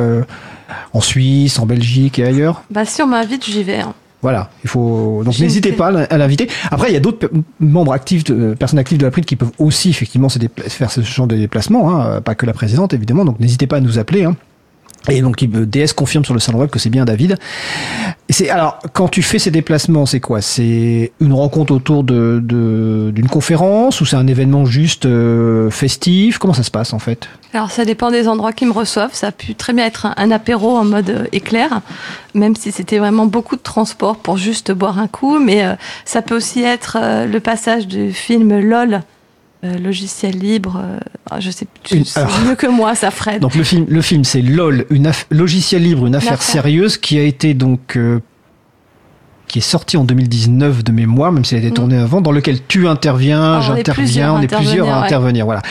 en Suisse, en Belgique et ailleurs. Bah, si on m'invite, j'y vais. hein. Voilà, il faut donc n'hésitez pas à l'inviter. Après, il y a d'autres membres actifs, de, personnes actives de la PRID qui peuvent aussi effectivement se faire ce genre de déplacement, hein, pas que la présidente évidemment. Donc n'hésitez pas à nous appeler. Hein. Et donc DS confirme sur le salon web que c'est bien David. C'est alors quand tu fais ces déplacements, c'est quoi? C'est une rencontre autour de d'une conférence ou c'est un événement juste euh, festif? Comment ça se passe en fait? Alors ça dépend des endroits qui me reçoivent. Ça a pu très bien être un, apéro en mode euh, éclair, même si c'était vraiment beaucoup de transport pour juste boire un coup. Mais euh, ça peut aussi être le passage du film LOL, euh, logiciel libre. euh, ah, je sais, tu sais mieux que moi, ça Fred. Donc le film, le film, c'est LOL, une aff- logiciel libre, une affaire affaire. sérieuse qui a été donc euh, qui est sorti en 2019 de mémoire, même si elle a été Mm. tournée avant, dans lequel tu interviens, Ah, j'interviens, on est plusieurs à intervenir, ouais. intervenir, voilà.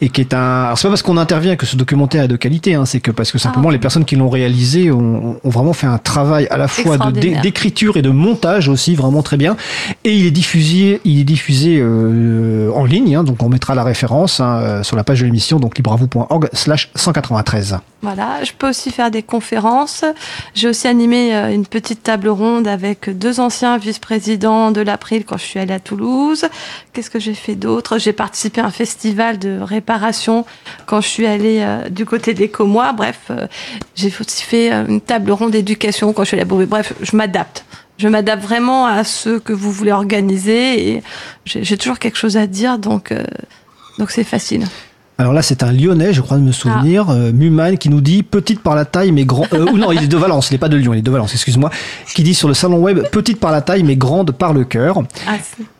Et qui est un, alors c'est pas parce qu'on intervient que ce documentaire est de qualité, hein, c'est que parce que simplement Ah. les personnes qui l'ont réalisé ont, ont vraiment fait un travail à la fois d'écriture et de montage aussi vraiment très bien. Et il est diffusé, il est diffusé euh, en ligne, hein, donc on mettra la référence hein, euh, sur la page de l'émission, donc libravou.org/slash 193. Voilà, je peux aussi faire des conférences. J'ai aussi animé euh, une petite table ronde avec deux anciens vice-présidents de l'April quand je suis allée à Toulouse. Qu'est-ce que j'ai fait d'autre? J'ai participé à un festival de réparation quand je suis allée euh, du côté des Comois. Bref, euh, j'ai aussi fait une table ronde d'éducation quand je suis allée à Beauvais. Bref, je m'adapte. Je m'adapte vraiment à ce que vous voulez organiser et j'ai toujours quelque chose à dire, donc euh, donc c'est facile. Alors là, c'est un Lyonnais, je crois de me souvenir, Ah. euh, Muman, qui nous dit petite par la taille, mais grand. Euh, ou non, il est de Valence, il n'est pas de Lyon, il est de Valence, excuse-moi. Qui dit sur le salon web petite par la taille, mais grande par le cœur. Ah,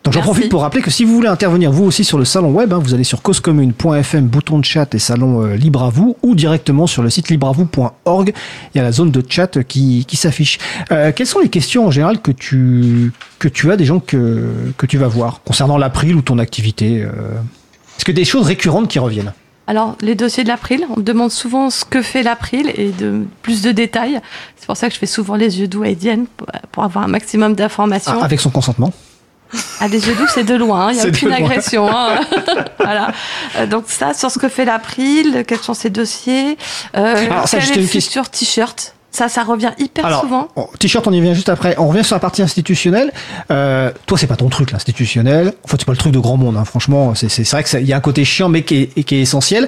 Donc j'en profite pour rappeler que si vous voulez intervenir vous aussi sur le salon web, hein, vous allez sur causecommune.fm, bouton de chat et salon euh, libre à vous, ou directement sur le site libreavou.org. Il y a la zone de chat qui, qui s'affiche. Euh, quelles sont les questions en général que tu que tu as des gens que que tu vas voir concernant l'April ou ton activité euh, Est-ce que des choses récurrentes qui reviennent Alors, les dossiers de l'April, on me demande souvent ce que fait l'April et de plus de détails. C'est pour ça que je fais souvent les yeux doux à Edienne pour, avoir un maximum d'informations. Ah, avec son consentement Ah, les yeux doux, c'est de loin, il n'y a aucune agression. hein. voilà. Euh, donc ça, sur ce que fait l'April, quels sont ses dossiers, euh, Alors, ça, quel juste est le futur t-shirt? Ça, ça revient hyper Alors, souvent. T-shirt, on y vient juste après. On revient sur la partie institutionnelle. Euh, toi, c'est pas ton truc, l'institutionnel. En fait, c'est pas le truc de grand monde. Hein. Franchement, c'est vrai qu'il y a un côté chiant, mais qui est, et qui est essentiel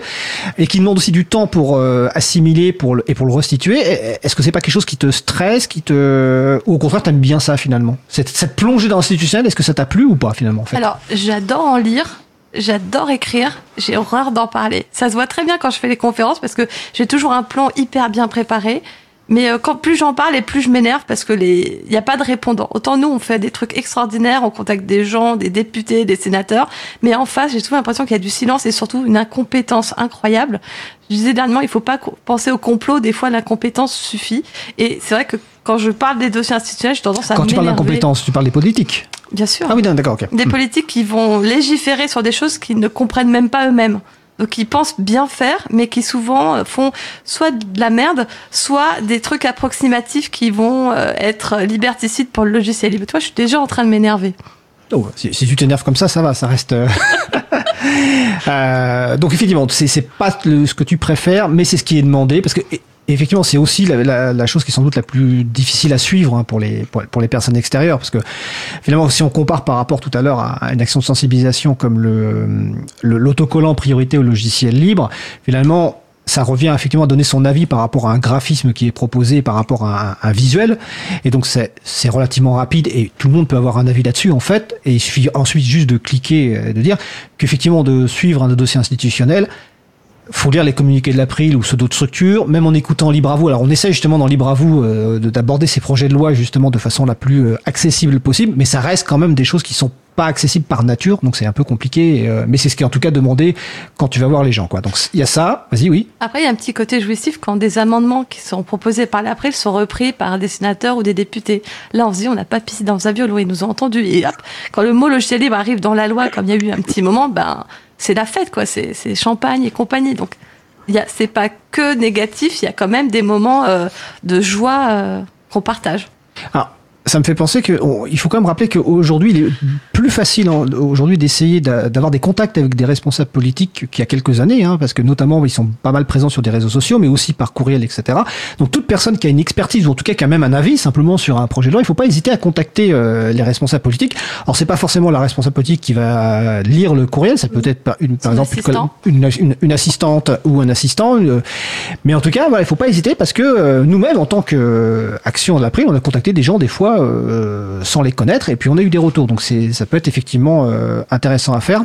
et qui demande aussi du temps pour euh, assimiler pour le, et pour le restituer. Est-ce que c'est pas quelque chose qui te stresse, qui te, ou au contraire, t'aimes bien ça finalement? Cette, cette plongée dans l'institutionnel, est-ce que ça t'a plu ou pas finalement en fait? Alors, j'adore en lire. J'adore écrire, j'ai horreur d'en parler. Ça se voit très bien quand je fais les conférences parce que j'ai toujours un plan hyper bien préparé. Mais euh, quand plus j'en parle et plus je m'énerve parce que les il y a pas de répondant. Autant nous on fait des trucs extraordinaires, on contacte des gens, des députés, des sénateurs, mais en face j'ai souvent l'impression qu'il y a du silence et surtout une incompétence incroyable. Je disais dernièrement, il faut pas penser au complot. Des fois l'incompétence suffit. Et c'est vrai que quand je parle des dossiers institutionnels, j'ai tendance à Quand tu parles d'incompétence, tu parles des politiques. Bien sûr. Ah oui, d'accord, ok. Des Hmm. politiques qui vont légiférer sur des choses qu'ils ne comprennent même pas eux-mêmes. Donc ils pensent bien faire, mais qui souvent euh, font soit de la merde, soit des trucs approximatifs qui vont euh, être liberticides pour le logiciel libre. Toi, je suis déjà en train de m'énerver. Oh, si, tu t'énerves comme ça, ça va, ça reste. euh, euh, donc effectivement, c'est pas ce que tu préfères, mais c'est ce qui est demandé parce que e- effectivement, c'est aussi la, la- la chose qui est sans doute la plus difficile à suivre hein, pour les pour, les personnes extérieures parce que finalement, si on compare par rapport tout à l'heure à, à une action de sensibilisation comme le le- l'autocollant priorité au logiciel libre, finalement ça revient effectivement à donner son avis par rapport à un graphisme qui est proposé, par rapport à un, un visuel. Et donc c'est relativement rapide et tout le monde peut avoir un avis là-dessus en fait. Et il suffit ensuite juste de cliquer, euh, de dire qu'effectivement de suivre un dossier institutionnel, faut lire les communiqués de l'April ou ceux d'autres structures, même en écoutant Libre à vous. Alors on essaie justement dans Libre à vous euh, de- d'aborder ces projets de loi justement de façon la plus euh, accessible possible, mais ça reste quand même des choses qui sont pas accessibles par nature, donc c'est un peu compliqué, euh, mais c'est ce qui est en tout cas demandé quand tu vas voir les gens. Quoi. Donc il y a ça, vas-y, oui. Après, il y a un petit côté jouissif quand des amendements qui sont proposés par l'April sont repris par des sénateurs ou des députés. Là, on se dit, on n'a pas pissé dans un violon, ils nous ont entendus. Et hop, quand le mot logiciel libre arrive dans la loi, comme il y a eu un petit moment, ben, c'est la fête, quoi. C'est champagne et compagnie. Donc, c'est pas que négatif, il y a quand même des moments euh, de joie euh, qu'on partage. Alors, ça me fait penser que on- il faut quand même rappeler qu'aujourd'hui, il est plus facile aujourd'hui d'essayer d'a- d'avoir des contacts avec des responsables politiques qu'il y a quelques années, hein, parce que notamment ils sont pas mal présents sur des réseaux sociaux, mais aussi par courriel, etc. Donc toute personne qui a une expertise ou en tout cas qui a même un avis simplement sur un projet de loi, il faut pas hésiter à contacter euh, les responsables politiques. Alors c'est pas forcément la responsable politique qui va lire le courriel, ça peut être par, une, par Son exemple une, une- une assistante ou un assistant. une- mais en tout cas, voilà, il faut pas hésiter parce que euh, nous-mêmes, en tant qu'action de l'April, on a contacté des gens des fois euh, sans les connaître et puis on a eu des retours. Donc ça peut être effectivement euh, intéressant à faire.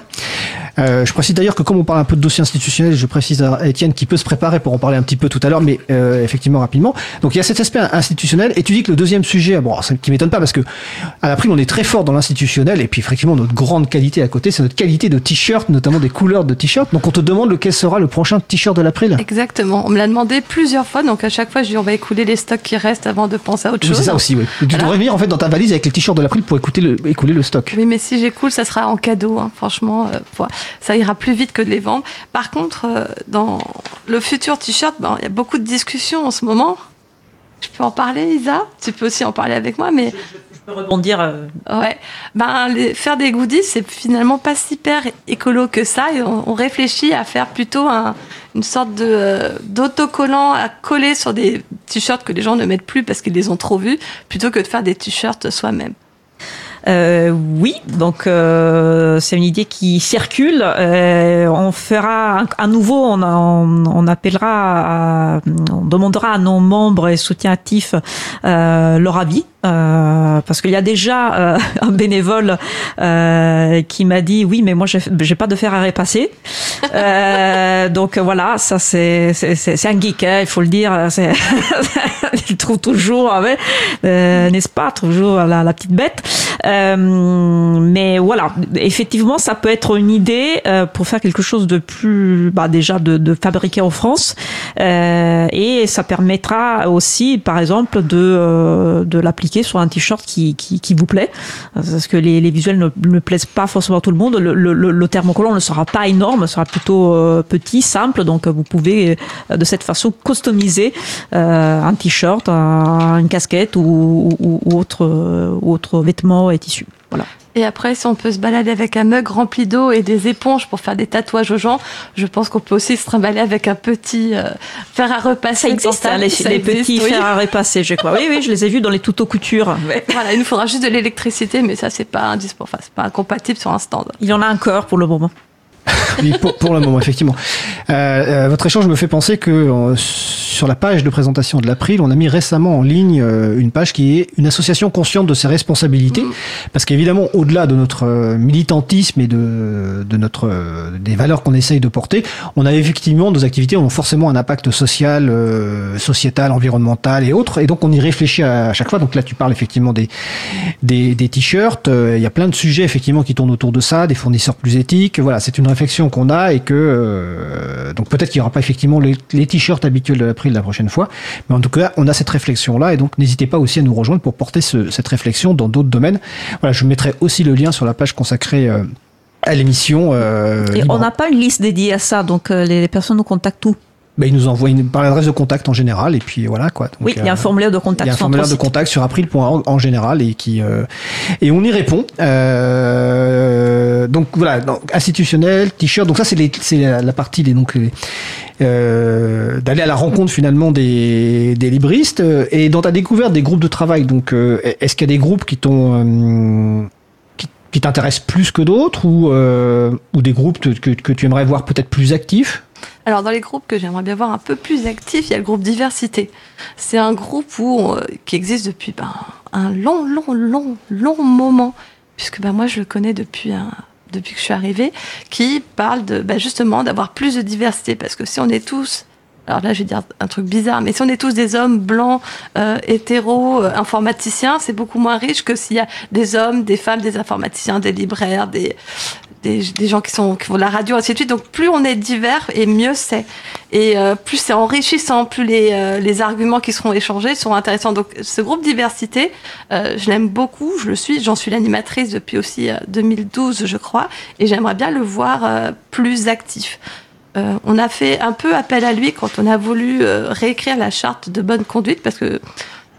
Euh, je précise d'ailleurs que comme on parle un peu de dossier institutionnel, je précise à Étienne qui peut se préparer pour en parler un petit peu tout à l'heure, mais effectivement rapidement. Donc il y a cet aspect institutionnel et tu dis que le deuxième sujet, bon, ça qui m'étonne pas parce que à l'April on est très fort dans l'institutionnel et puis effectivement notre grande qualité à côté, c'est notre qualité de t-shirt, notamment des couleurs de t-shirt. Donc on te demande lequel sera le prochain t-shirt de l'April. Exactement. On me l'a demandé plusieurs fois, donc à chaque fois, je dis, on va écouler les stocks qui restent avant de penser à autre Oui, chose. c'est ça aussi, oui. Tu Voilà. Devrais venir en fait dans ta valise avec les t-shirts de l'April pour écouter le, écouler le stock. Oui, mais si j'écoule, ça sera en cadeau. hein. Franchement, euh, ça ira plus vite que de les vendre. Par contre, euh, dans le futur t-shirt, ben, il y a beaucoup de discussions en ce moment. Je peux en parler, Isa? Tu peux aussi en parler avec moi, mais Je rebondir. euh, ouais, ben faire des goodies, c'est finalement pas super écolo que ça. Et on, réfléchit à faire plutôt un- une sorte de euh, d'autocollant à coller sur des t-shirts que les gens ne mettent plus parce qu'ils les ont trop vus, plutôt que de faire des t-shirts soi-même. Euh, oui, donc euh, c'est une idée qui circule. Euh, on fera à nouveau, on, on, on appellera, à- on demandera à nos membres et soutiens actifs euh, leur avis. euh, parce qu'il y a déjà euh, un bénévole euh, qui m'a dit oui mais moi j'ai pas de fer à repasser euh, donc voilà ça c'est c'est un geek hein, il faut le dire il trouve toujours ah euh, n'est-ce pas toujours la, la petite bête mais voilà, effectivement, ça peut être une idée euh, pour faire quelque chose de plus, bah, déjà de, de fabriquer en France, euh, et ça permettra aussi, par exemple, de euh, de l'appliquer sur un t-shirt qui, qui qui vous plaît, parce que les, les visuels ne, ne plaisent pas forcément à tout le monde. Le, le, le- thermocollant ne sera pas énorme, sera plutôt euh, petit, simple, donc vous pouvez euh, de cette façon customiser euh, un t-shirt, un- une casquette ou, ou, ou autre euh, autre vêtement et tissu. Voilà. Et après, si on peut se balader avec un mug rempli d'eau et des éponges pour faire des tatouages aux gens, je pense qu'on peut aussi se trimballer avec un petit euh, fer à repasser. Ça existe, hein, les, Ça les existe, petits oui. fers à repasser, je crois. Oui, oui, je les ai vus dans les tutos couture. Ouais. Voilà, il nous faudra juste de l'électricité, mais ça, c'est pas enfin, c'est pas incompatible sur un stand. Il y en a encore pour le moment. Oui, pour, pour le moment, effectivement. Euh, euh, votre échange me fait penser que euh, sur la page de présentation de l'April, on a mis récemment en ligne euh, une page qui est une association consciente de ses responsabilités, parce qu'évidemment, au-delà de notre militantisme et de, de notre des valeurs qu'on essaye de porter, on a effectivement nos activités ont forcément un impact social, euh, sociétal, environnemental et autres, et donc on y réfléchit à, à chaque fois. Donc là, tu parles effectivement des des, des t-shirts. euh, Il y a plein de sujets effectivement qui tournent autour de ça, des fournisseurs plus éthiques. Voilà, c'est une réflexion qu'on a et que euh, donc peut-être qu'il n'y aura pas effectivement les, les t-shirts habituels de l'April la prochaine fois, mais en tout cas, on a cette réflexion là et donc n'hésitez pas aussi à nous rejoindre pour porter ce- cette réflexion dans d'autres domaines. Voilà, je mettrai aussi le lien sur la page consacrée euh, à l'émission. euh, on n'a pas une liste dédiée à ça, donc euh, les, les personnes nous contactent où Ben, ils nous envoient une, par l'adresse de contact en général et puis voilà quoi. Donc, Oui, il y a un euh, formulaire de il contact y a un formulaire de contact sur april.org en général et qui euh, et on y répond. Euh, donc voilà, donc, institutionnel, t-shirt. Donc ça c'est la, la partie des donc les, euh, d'aller à la rencontre finalement des, des libristes et dans ta découverte des groupes de travail. Donc euh, est-ce qu'il y a des groupes qui t'ont euh, qui, qui t'intéressent plus que d'autres ou euh, ou des groupes que, que tu aimerais voir peut-être plus actifs? Alors, dans les groupes que j'aimerais bien voir un peu plus actifs, il y a le groupe Diversité. C'est un groupe euh, qui existe depuis ben, un long, long, long, long moment, puisque ben, moi, je le connais depuis, un, depuis que je suis arrivée, qui parle de, ben, justement d'avoir plus de diversité, parce que si on est tous alors là, je vais dire un truc bizarre, mais si on est tous des hommes blancs, euh, hétéros, euh, informaticiens, c'est beaucoup moins riche que s'il y a des hommes, des femmes, des informaticiens, des libraires, des, des, des gens qui, sont, qui font de la radio, ainsi de suite. Donc plus on est divers, et mieux c'est. Et euh, plus c'est enrichissant, plus les, euh, les arguments qui seront échangés seront intéressants. Donc ce groupe diversité, euh, je l'aime beaucoup, je le suis, j'en suis l'animatrice depuis aussi euh, 2012, je crois, et j'aimerais bien le voir euh, plus actif. Euh, on a fait un peu appel à lui quand on a voulu euh, réécrire la charte de bonne conduite, parce que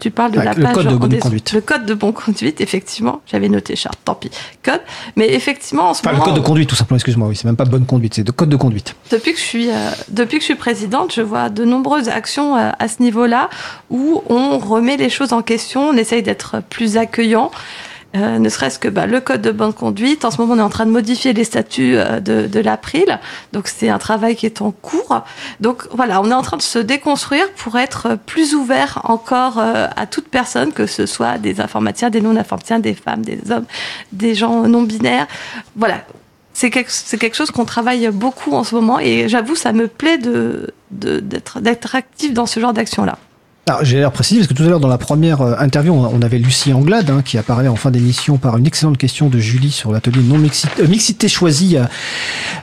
tu parles de la le page code de bonne conduite. Le code de bonne conduite, effectivement. J'avais noté charte, tant pis. Code. Mais effectivement, en ce Enfin, le moment, code de conduite tout simplement. Excuse-moi. Oui, c'est même pas bonne conduite, c'est de code de conduite. depuis que je suis, euh, depuis que je suis présidente, je vois de nombreuses actions euh, à ce niveau-là où on remet les choses en question, on essaye d'être plus accueillant. Euh, ne serait-ce que bah, le code de bonne conduite. En ce moment, on est en train de modifier les statuts euh, de, de l'April. Donc, c'est un travail qui est en cours. Donc, voilà, on est en train de se déconstruire pour être plus ouvert encore euh, à toute personne, que ce soit des informaticiens, des non-informaticiens, des femmes, des hommes, des gens non-binaires. Voilà, c'est quelque, quelque chose qu'on travaille beaucoup en ce moment et j'avoue, ça me plaît de, de- d'être, d'être actif dans ce genre d'action-là. Alors, j'ai l'air précis parce que tout à l'heure, dans la première euh, interview, on avait Lucie Anglade hein, qui apparaît en fin d'émission par une excellente question de Julie sur l'atelier non mixité, euh, mixité choisie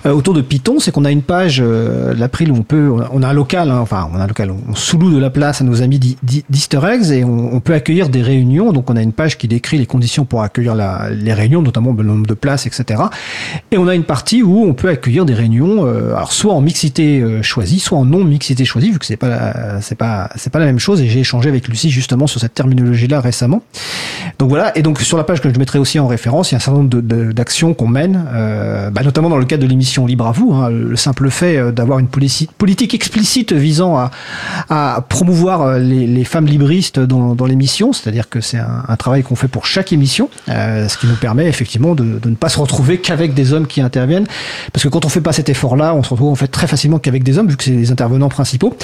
euh, autour de Python. C'est qu'on a une page euh, l'April où on peut, on a un local, hein, enfin, on a un local, on sous-loue de la place à nos amis d'Easter Eggs et on, peut accueillir des réunions. Donc, on a une page qui décrit les conditions pour accueillir la, les réunions, notamment le nombre de places, etc. Et on a une partie où on peut accueillir des réunions, euh, alors soit en mixité euh, choisie, soit en non mixité choisie, vu que c'est pas c'est pas c'est pas la même chose. Et j'ai échangé avec Lucie justement sur cette terminologie-là récemment. Donc voilà. Et donc sur la page que je mettrai aussi en référence, il y a un certain nombre d'actions qu'on mène, euh, bah, notamment dans le cadre de l'émission Libre à vous. hein, le simple fait euh, d'avoir une politique explicite visant à, promouvoir euh, les, les femmes libristes dans, l'émission, c'est-à-dire que c'est un, travail qu'on fait pour chaque émission, euh, ce qui nous permet effectivement de, ne pas se retrouver qu'avec des hommes qui interviennent, parce que quand on fait pas cet effort-là, on se retrouve en fait très facilement qu'avec des hommes, vu que c'est les intervenants principaux.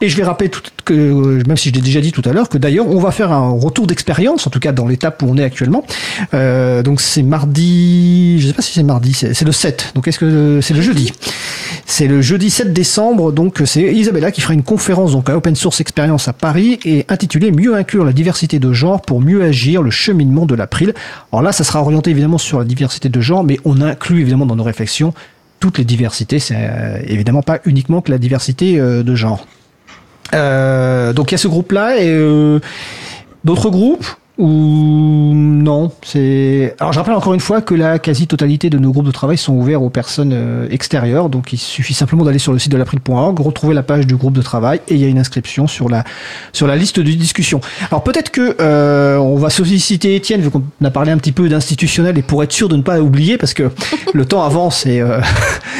Et je vais rappeler tout, que, même si je l'ai déjà dit tout à l'heure, que d'ailleurs on va faire un retour d'expérience, en tout cas dans l'étape où on est actuellement. Euh, donc c'est mardi, je sais pas si c'est mardi, c'est le 7. Donc est-ce que c'est le jeudi C'est le jeudi 7 décembre, donc c'est Isabella qui fera une conférence donc à Open Source Experience à Paris et intitulée Mieux inclure la diversité de genre pour mieux agir, le cheminement de l'April. Alors là, ça sera orienté évidemment sur la diversité de genre, mais on inclut évidemment dans nos réflexions toutes les diversités. C'est euh, évidemment pas uniquement que la diversité euh, de genre. Donc il y a ce groupe-là et d'autres groupes ou non c'est alors je rappelle encore une fois que la quasi-totalité de nos groupes de travail sont ouverts aux personnes euh, extérieures. Donc il suffit simplement d'aller sur le site de l'april.org retrouver la page du groupe de travail et il y a une inscription sur la sur la liste de discussion. Alors peut-être que euh, on va solliciter Étienne vu qu'on a parlé un petit peu d'institutionnel et pour être sûr de ne pas oublier parce que le temps avance et euh,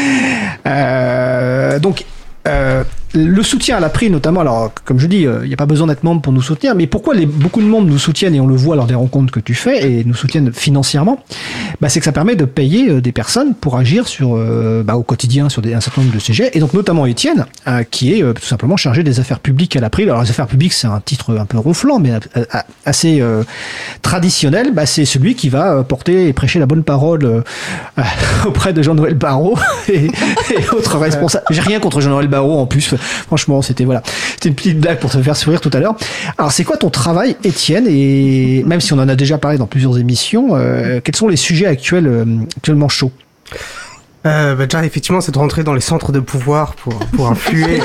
euh, donc euh, le soutien à l'April, notamment, alors comme je dis, il n'y a pas besoin d'être membre pour nous soutenir, mais pourquoi les, beaucoup de membres nous soutiennent et on le voit lors des rencontres que tu fais et nous soutiennent financièrement bah, C'est que ça permet de payer des personnes pour agir sur, bah, au quotidien sur des, un certain nombre de sujets, et donc notamment Étienne, qui est tout simplement chargé des affaires publiques à l'April. Alors les affaires publiques, c'est un titre un peu ronflant, mais assez traditionnel. Bah, c'est celui qui va porter et prêcher la bonne parole auprès de Jean-Noël Barrot et, autres responsables. J'ai rien contre Jean-Noël Barrot en plus. Franchement, c'était voilà, c'était une petite blague pour te faire sourire tout à l'heure. Alors, c'est quoi ton travail, Étienne? Et même si on en a déjà parlé dans plusieurs émissions, euh, quels sont les sujets actuels euh, actuellement chauds? Euh, bah déjà, effectivement, c'est de rentrer dans les centres de pouvoir pour, pour influer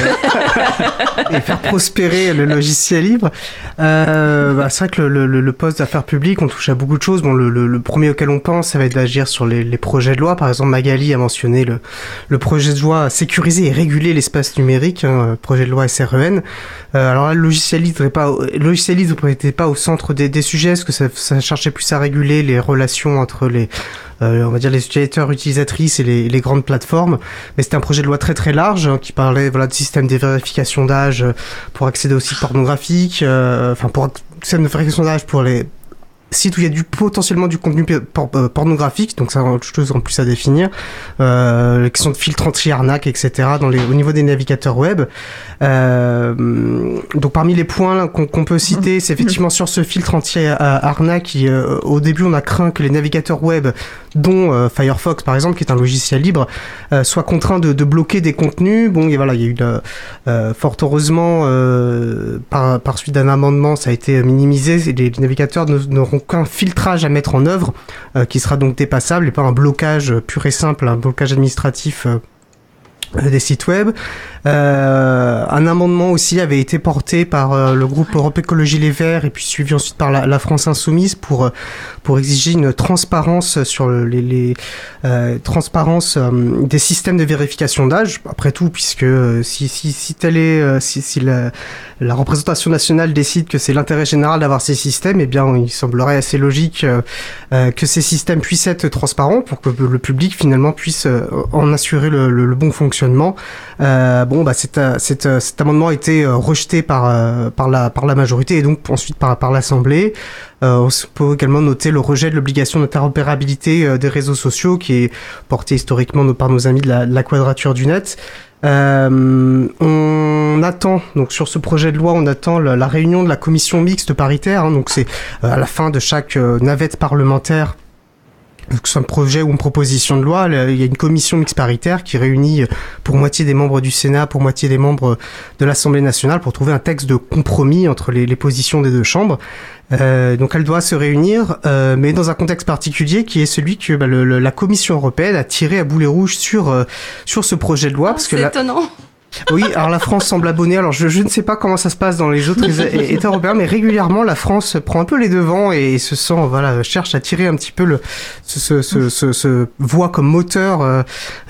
et faire prospérer le logiciel libre. Euh, bah, c'est vrai que le, le, le poste d'affaires publiques, on touche à beaucoup de choses. Bon, le, le, premier auquel on pense, ça va être d'agir sur les, les, projets de loi. Par exemple, Magali a mentionné le, le projet de loi sécuriser et réguler l'espace numérique, hein, projet de loi SREN. Euh, alors là, le logiciel libre n'est pas, le logiciel libre n'était pas au centre des, des sujets, parce que ça, ça cherchait plus à réguler les relations entre les on va dire les utilisateurs, utilisatrices et les, les grandes plateformes. Mais c'était un projet de loi très très large hein, qui parlait voilà de système de vérification d'âge pour accéder aux sites pornographiques, euh, enfin pour système de vérification d'âge pour les site où il y a du potentiellement du contenu euh, pornographique, donc ça autre chose en plus à définir, euh, les questions de filtre anti-arnaque, etc. Dans les, au niveau des navigateurs web. Euh, donc parmi les points qu'on peut citer, c'est effectivement sur ce filtre anti-arnaque, euh, au début on a craint que les navigateurs web, dont euh, Firefox par exemple, qui est un logiciel libre, soient contraints de, de, bloquer des contenus. Bon, et voilà, il y a eu fort heureusement, par, par suite d'un amendement, ça a été minimisé. Les, les navigateurs n'auront qu'un filtrage à mettre en œuvre euh, qui sera donc dépassable et pas un blocage pur et simple, un blocage administratif euh, des sites web. Euh, un amendement aussi avait été porté par euh, le groupe Europe Écologie Les Verts et puis suivi ensuite par la, la France Insoumise pour euh, pour exiger une transparence sur les, les euh, transparence des systèmes de vérification d'âge. Après tout, puisque si si si telle est si, si la, la représentation nationale décide que c'est l'intérêt général d'avoir ces systèmes, eh bien il semblerait assez logique que ces systèmes puissent être transparents pour que le public finalement puisse en assurer le, le, le bon fonctionnement. Bon bon, bah, euh, euh, cet amendement a été euh, rejeté par, la, majorité et donc ensuite par, par l'Assemblée. on peut également noter le rejet de l'obligation d'interopérabilité des réseaux sociaux qui est porté historiquement par nos amis de la, Quadrature du Net. on attend donc sur ce projet de loi, on attend la, réunion de la commission mixte paritaire. Hein, donc c'est à la fin de chaque navette parlementaire que ce soit un projet ou une proposition de loi, il y a une commission mixte paritaire qui réunit pour moitié des membres du Sénat, pour moitié des membres de l'Assemblée nationale pour trouver un texte de compromis entre les, les positions des deux chambres. Euh, donc elle doit se réunir, euh, mais dans un contexte particulier qui est celui que bah, le, la Commission européenne a tiré à boulet rouge sur euh, sur ce projet de loi. Oh, parce que c'est étonnant. Oui, alors la France semble abonnée. Alors je, je, ne sais pas comment ça se passe dans les autres États européens, mais régulièrement la France prend un peu les devants et se sent, voilà, cherche à tirer un petit peu le, ce, ce, ce, ce voit comme moteur euh,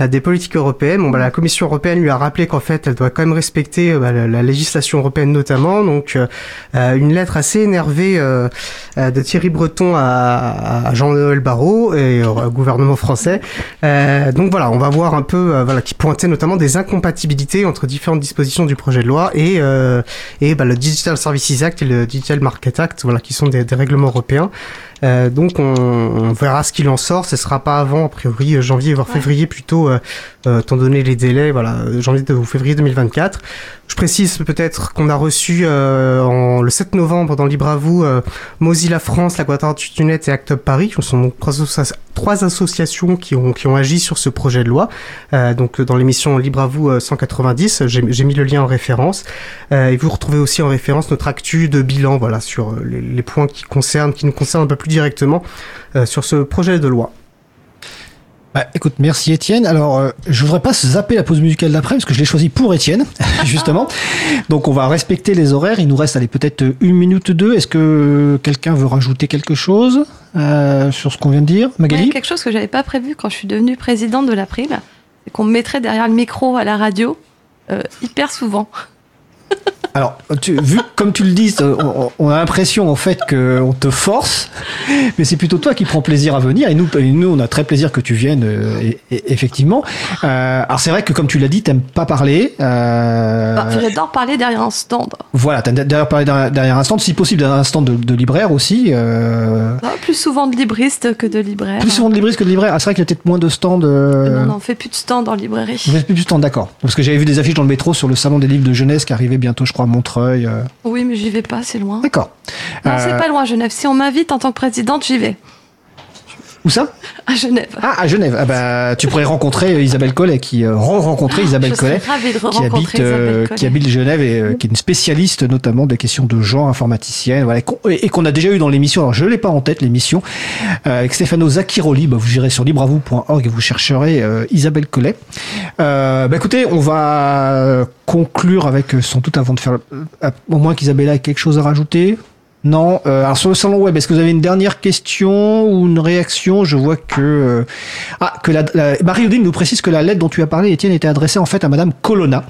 des politiques européennes. Bon, bah, la Commission européenne lui a rappelé qu'en fait, elle doit quand même respecter euh, bah, la, la, législation européenne notamment. Donc, euh, une lettre assez énervée euh, de Thierry Breton à, à Jean-Noël Barrot et au gouvernement français. donc voilà, on va voir un peu, voilà, qui pointait notamment des incompatibilités entre différentes dispositions du projet de loi et, euh, et bah, le Digital Services Act et le Digital Market Act, voilà, qui sont des règlements européens. Euh, donc on, on, verra ce qu'il en sort. Ce sera pas avant, a priori, janvier voire février plutôt, euh, euh, étant donné les délais, voilà, janvier ou février 2024. Je précise peut-être qu'on a reçu euh, en, le 7 novembre dans Libre à vous euh, Mozilla France, la Quadrature et Act Up Paris, qui sont donc trois, associations qui ont, qui ont agi sur ce projet de loi. Euh, donc dans l'émission Libre à vous 190, j'ai mis le lien en référence. et vous retrouvez aussi en référence notre actu de bilan, voilà, sur les, les points qui concernent, qui nous concernent un peu plus directement sur ce projet de loi. Bah, écoute, merci Étienne. Alors, euh, je voudrais pas zapper la pause musicale d'après parce que je l'ai choisi pour Étienne, justement. Donc, on va respecter les horaires. Il nous reste, allez, peut-être une minute ou deux. Est-ce que quelqu'un veut rajouter quelque chose euh, sur ce qu'on vient de dire, Magali? Ouais, Quelque chose que j'avais pas prévu quand je suis devenue présidente de l'April, c'est qu'on me mettrait derrière le micro à la radio euh, hyper souvent. Alors, tu, vu comme tu le dis, on, on a l'impression en fait qu'on te force, mais c'est plutôt toi qui prends plaisir à venir. Et nous, nous on a très plaisir que tu viennes, euh, et- et- effectivement. Euh, alors c'est vrai que comme tu l'as dit, t'aimes pas parler. Euh, Bah, J'adore parler derrière un stand. voilà, t'as d'ailleurs parlé derrière derrière un stand, si possible derrière un stand de, de libraire aussi. Euh, Ah, plus souvent de libriste que de libraire. plus souvent de libriste que de libraire. Ah, c'est vrai qu'il y a peut-être moins de stands. Non, non, on fait plus de stand en librairie. Vous êtes plus du stand, d'accord. Parce que j'avais vu des affiches dans le métro sur le salon des livres de jeunesse qui arrivait bientôt, je crois, à Montreuil. euh. Oui, mais j'y vais pas, c'est loin. D'accord. Non, Euh, c'est pas loin, Genève. Si on m'invite en tant que présidente, j'y vais. Où ça? À Genève. Ah, à Genève. Ah bah, tu pourrais rencontrer euh, Isabelle Collet, qui euh, rencontrer Isabelle Je serais Collet, ravie de qui habite, euh, Isabelle qui habite Genève et euh, qui est une spécialiste notamment des questions de genre informaticienne, voilà, et qu'on- a déjà eu dans l'émission. Alors je l'ai pas en tête l'émission euh, avec Stefano Zacchiroli. Bah, vous irez sur libravou.org et vous chercherez euh, Isabelle Collet. Euh, bah écoutez, on va conclure avec sans doute avant de faire, euh, au moins qu'Isabella ait quelque chose à rajouter. Non. Euh, alors sur le salon web, est-ce que vous avez une dernière question ou une réaction? Je vois que euh, ah que la, la Marie-Odile nous précise que la lettre dont tu as parlé, Étienne, était adressée en fait à Madame Colonna,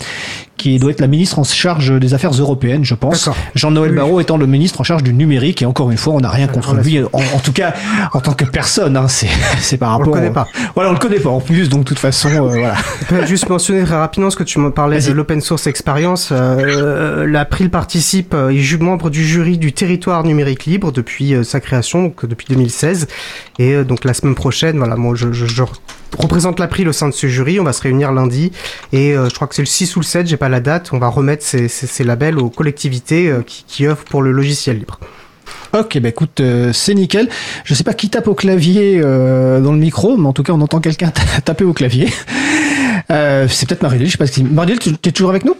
qui doit être la ministre en charge des affaires européennes, je pense. Jean-Noël Oui. Barrot étant le ministre en charge du numérique. Et encore une fois, on n'a rien contre lui. En, en tout cas, en tant que personne, hein, c'est par On le rapport. connaît pas. Voilà, on le connaît pas en plus. Donc de toute façon, euh, voilà. Je peux juste mentionner très rapidement ce que tu me parlais de l'open source experience. Euh, L'April participe, euh, il est membre du jury du territoire numérique libre depuis euh, sa création, donc euh, depuis 2016. Et euh, donc la semaine prochaine, voilà, moi je, je, je représente l'April au sein de ce jury. On va se réunir lundi et euh, je crois que c'est le 6 ou le 7, j'ai pas la date. On va remettre ces, ces, ces labels aux collectivités euh, qui, qui œuvrent pour le logiciel libre. Ok, bah écoute, euh, c'est nickel. Je sais pas qui tape au clavier euh, dans le micro, mais en tout cas, on entend quelqu'un ta- taper au clavier. Euh, c'est peut-être Marie-Odile, je sais pas si. Marie-Odile, tu es toujours avec nous?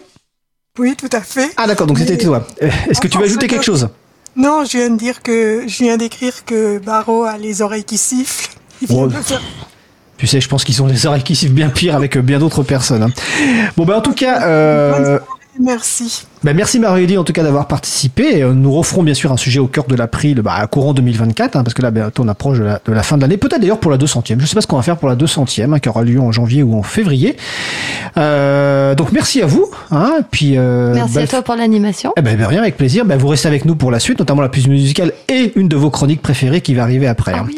Oui, tout à fait. Ah d'accord, donc c'était toi. Est-ce que tu veux ajouter quelque chose? Non, je viens de dire que je viens d'écrire que Barreau a les oreilles qui sifflent. Il vient Oh. de le faire. Tu sais, je pense qu'ils ont des oreilles qui sifflent bien pire avec euh, bien d'autres personnes. hein. Bon, bah en tout cas, euh, Merci. bah, merci Marie-Odile en tout cas d'avoir participé. Euh, Nous referons bien sûr un sujet au cœur de l'April bah, courant 2024, hein, parce que là, bientôt on approche de la, de la fin de l'année. Peut-être d'ailleurs pour la 200e. Je sais pas ce qu'on va faire pour la 200e, hein, qui aura lieu en janvier ou en février. Euh, donc merci à vous. Hein, puis, euh, Merci à toi pour l'animation. Eh ben, ben, rien, avec plaisir. Ben, vous restez avec nous pour la suite, notamment la plus musicale et une de vos chroniques préférées qui va arriver après. Ah hein. oui.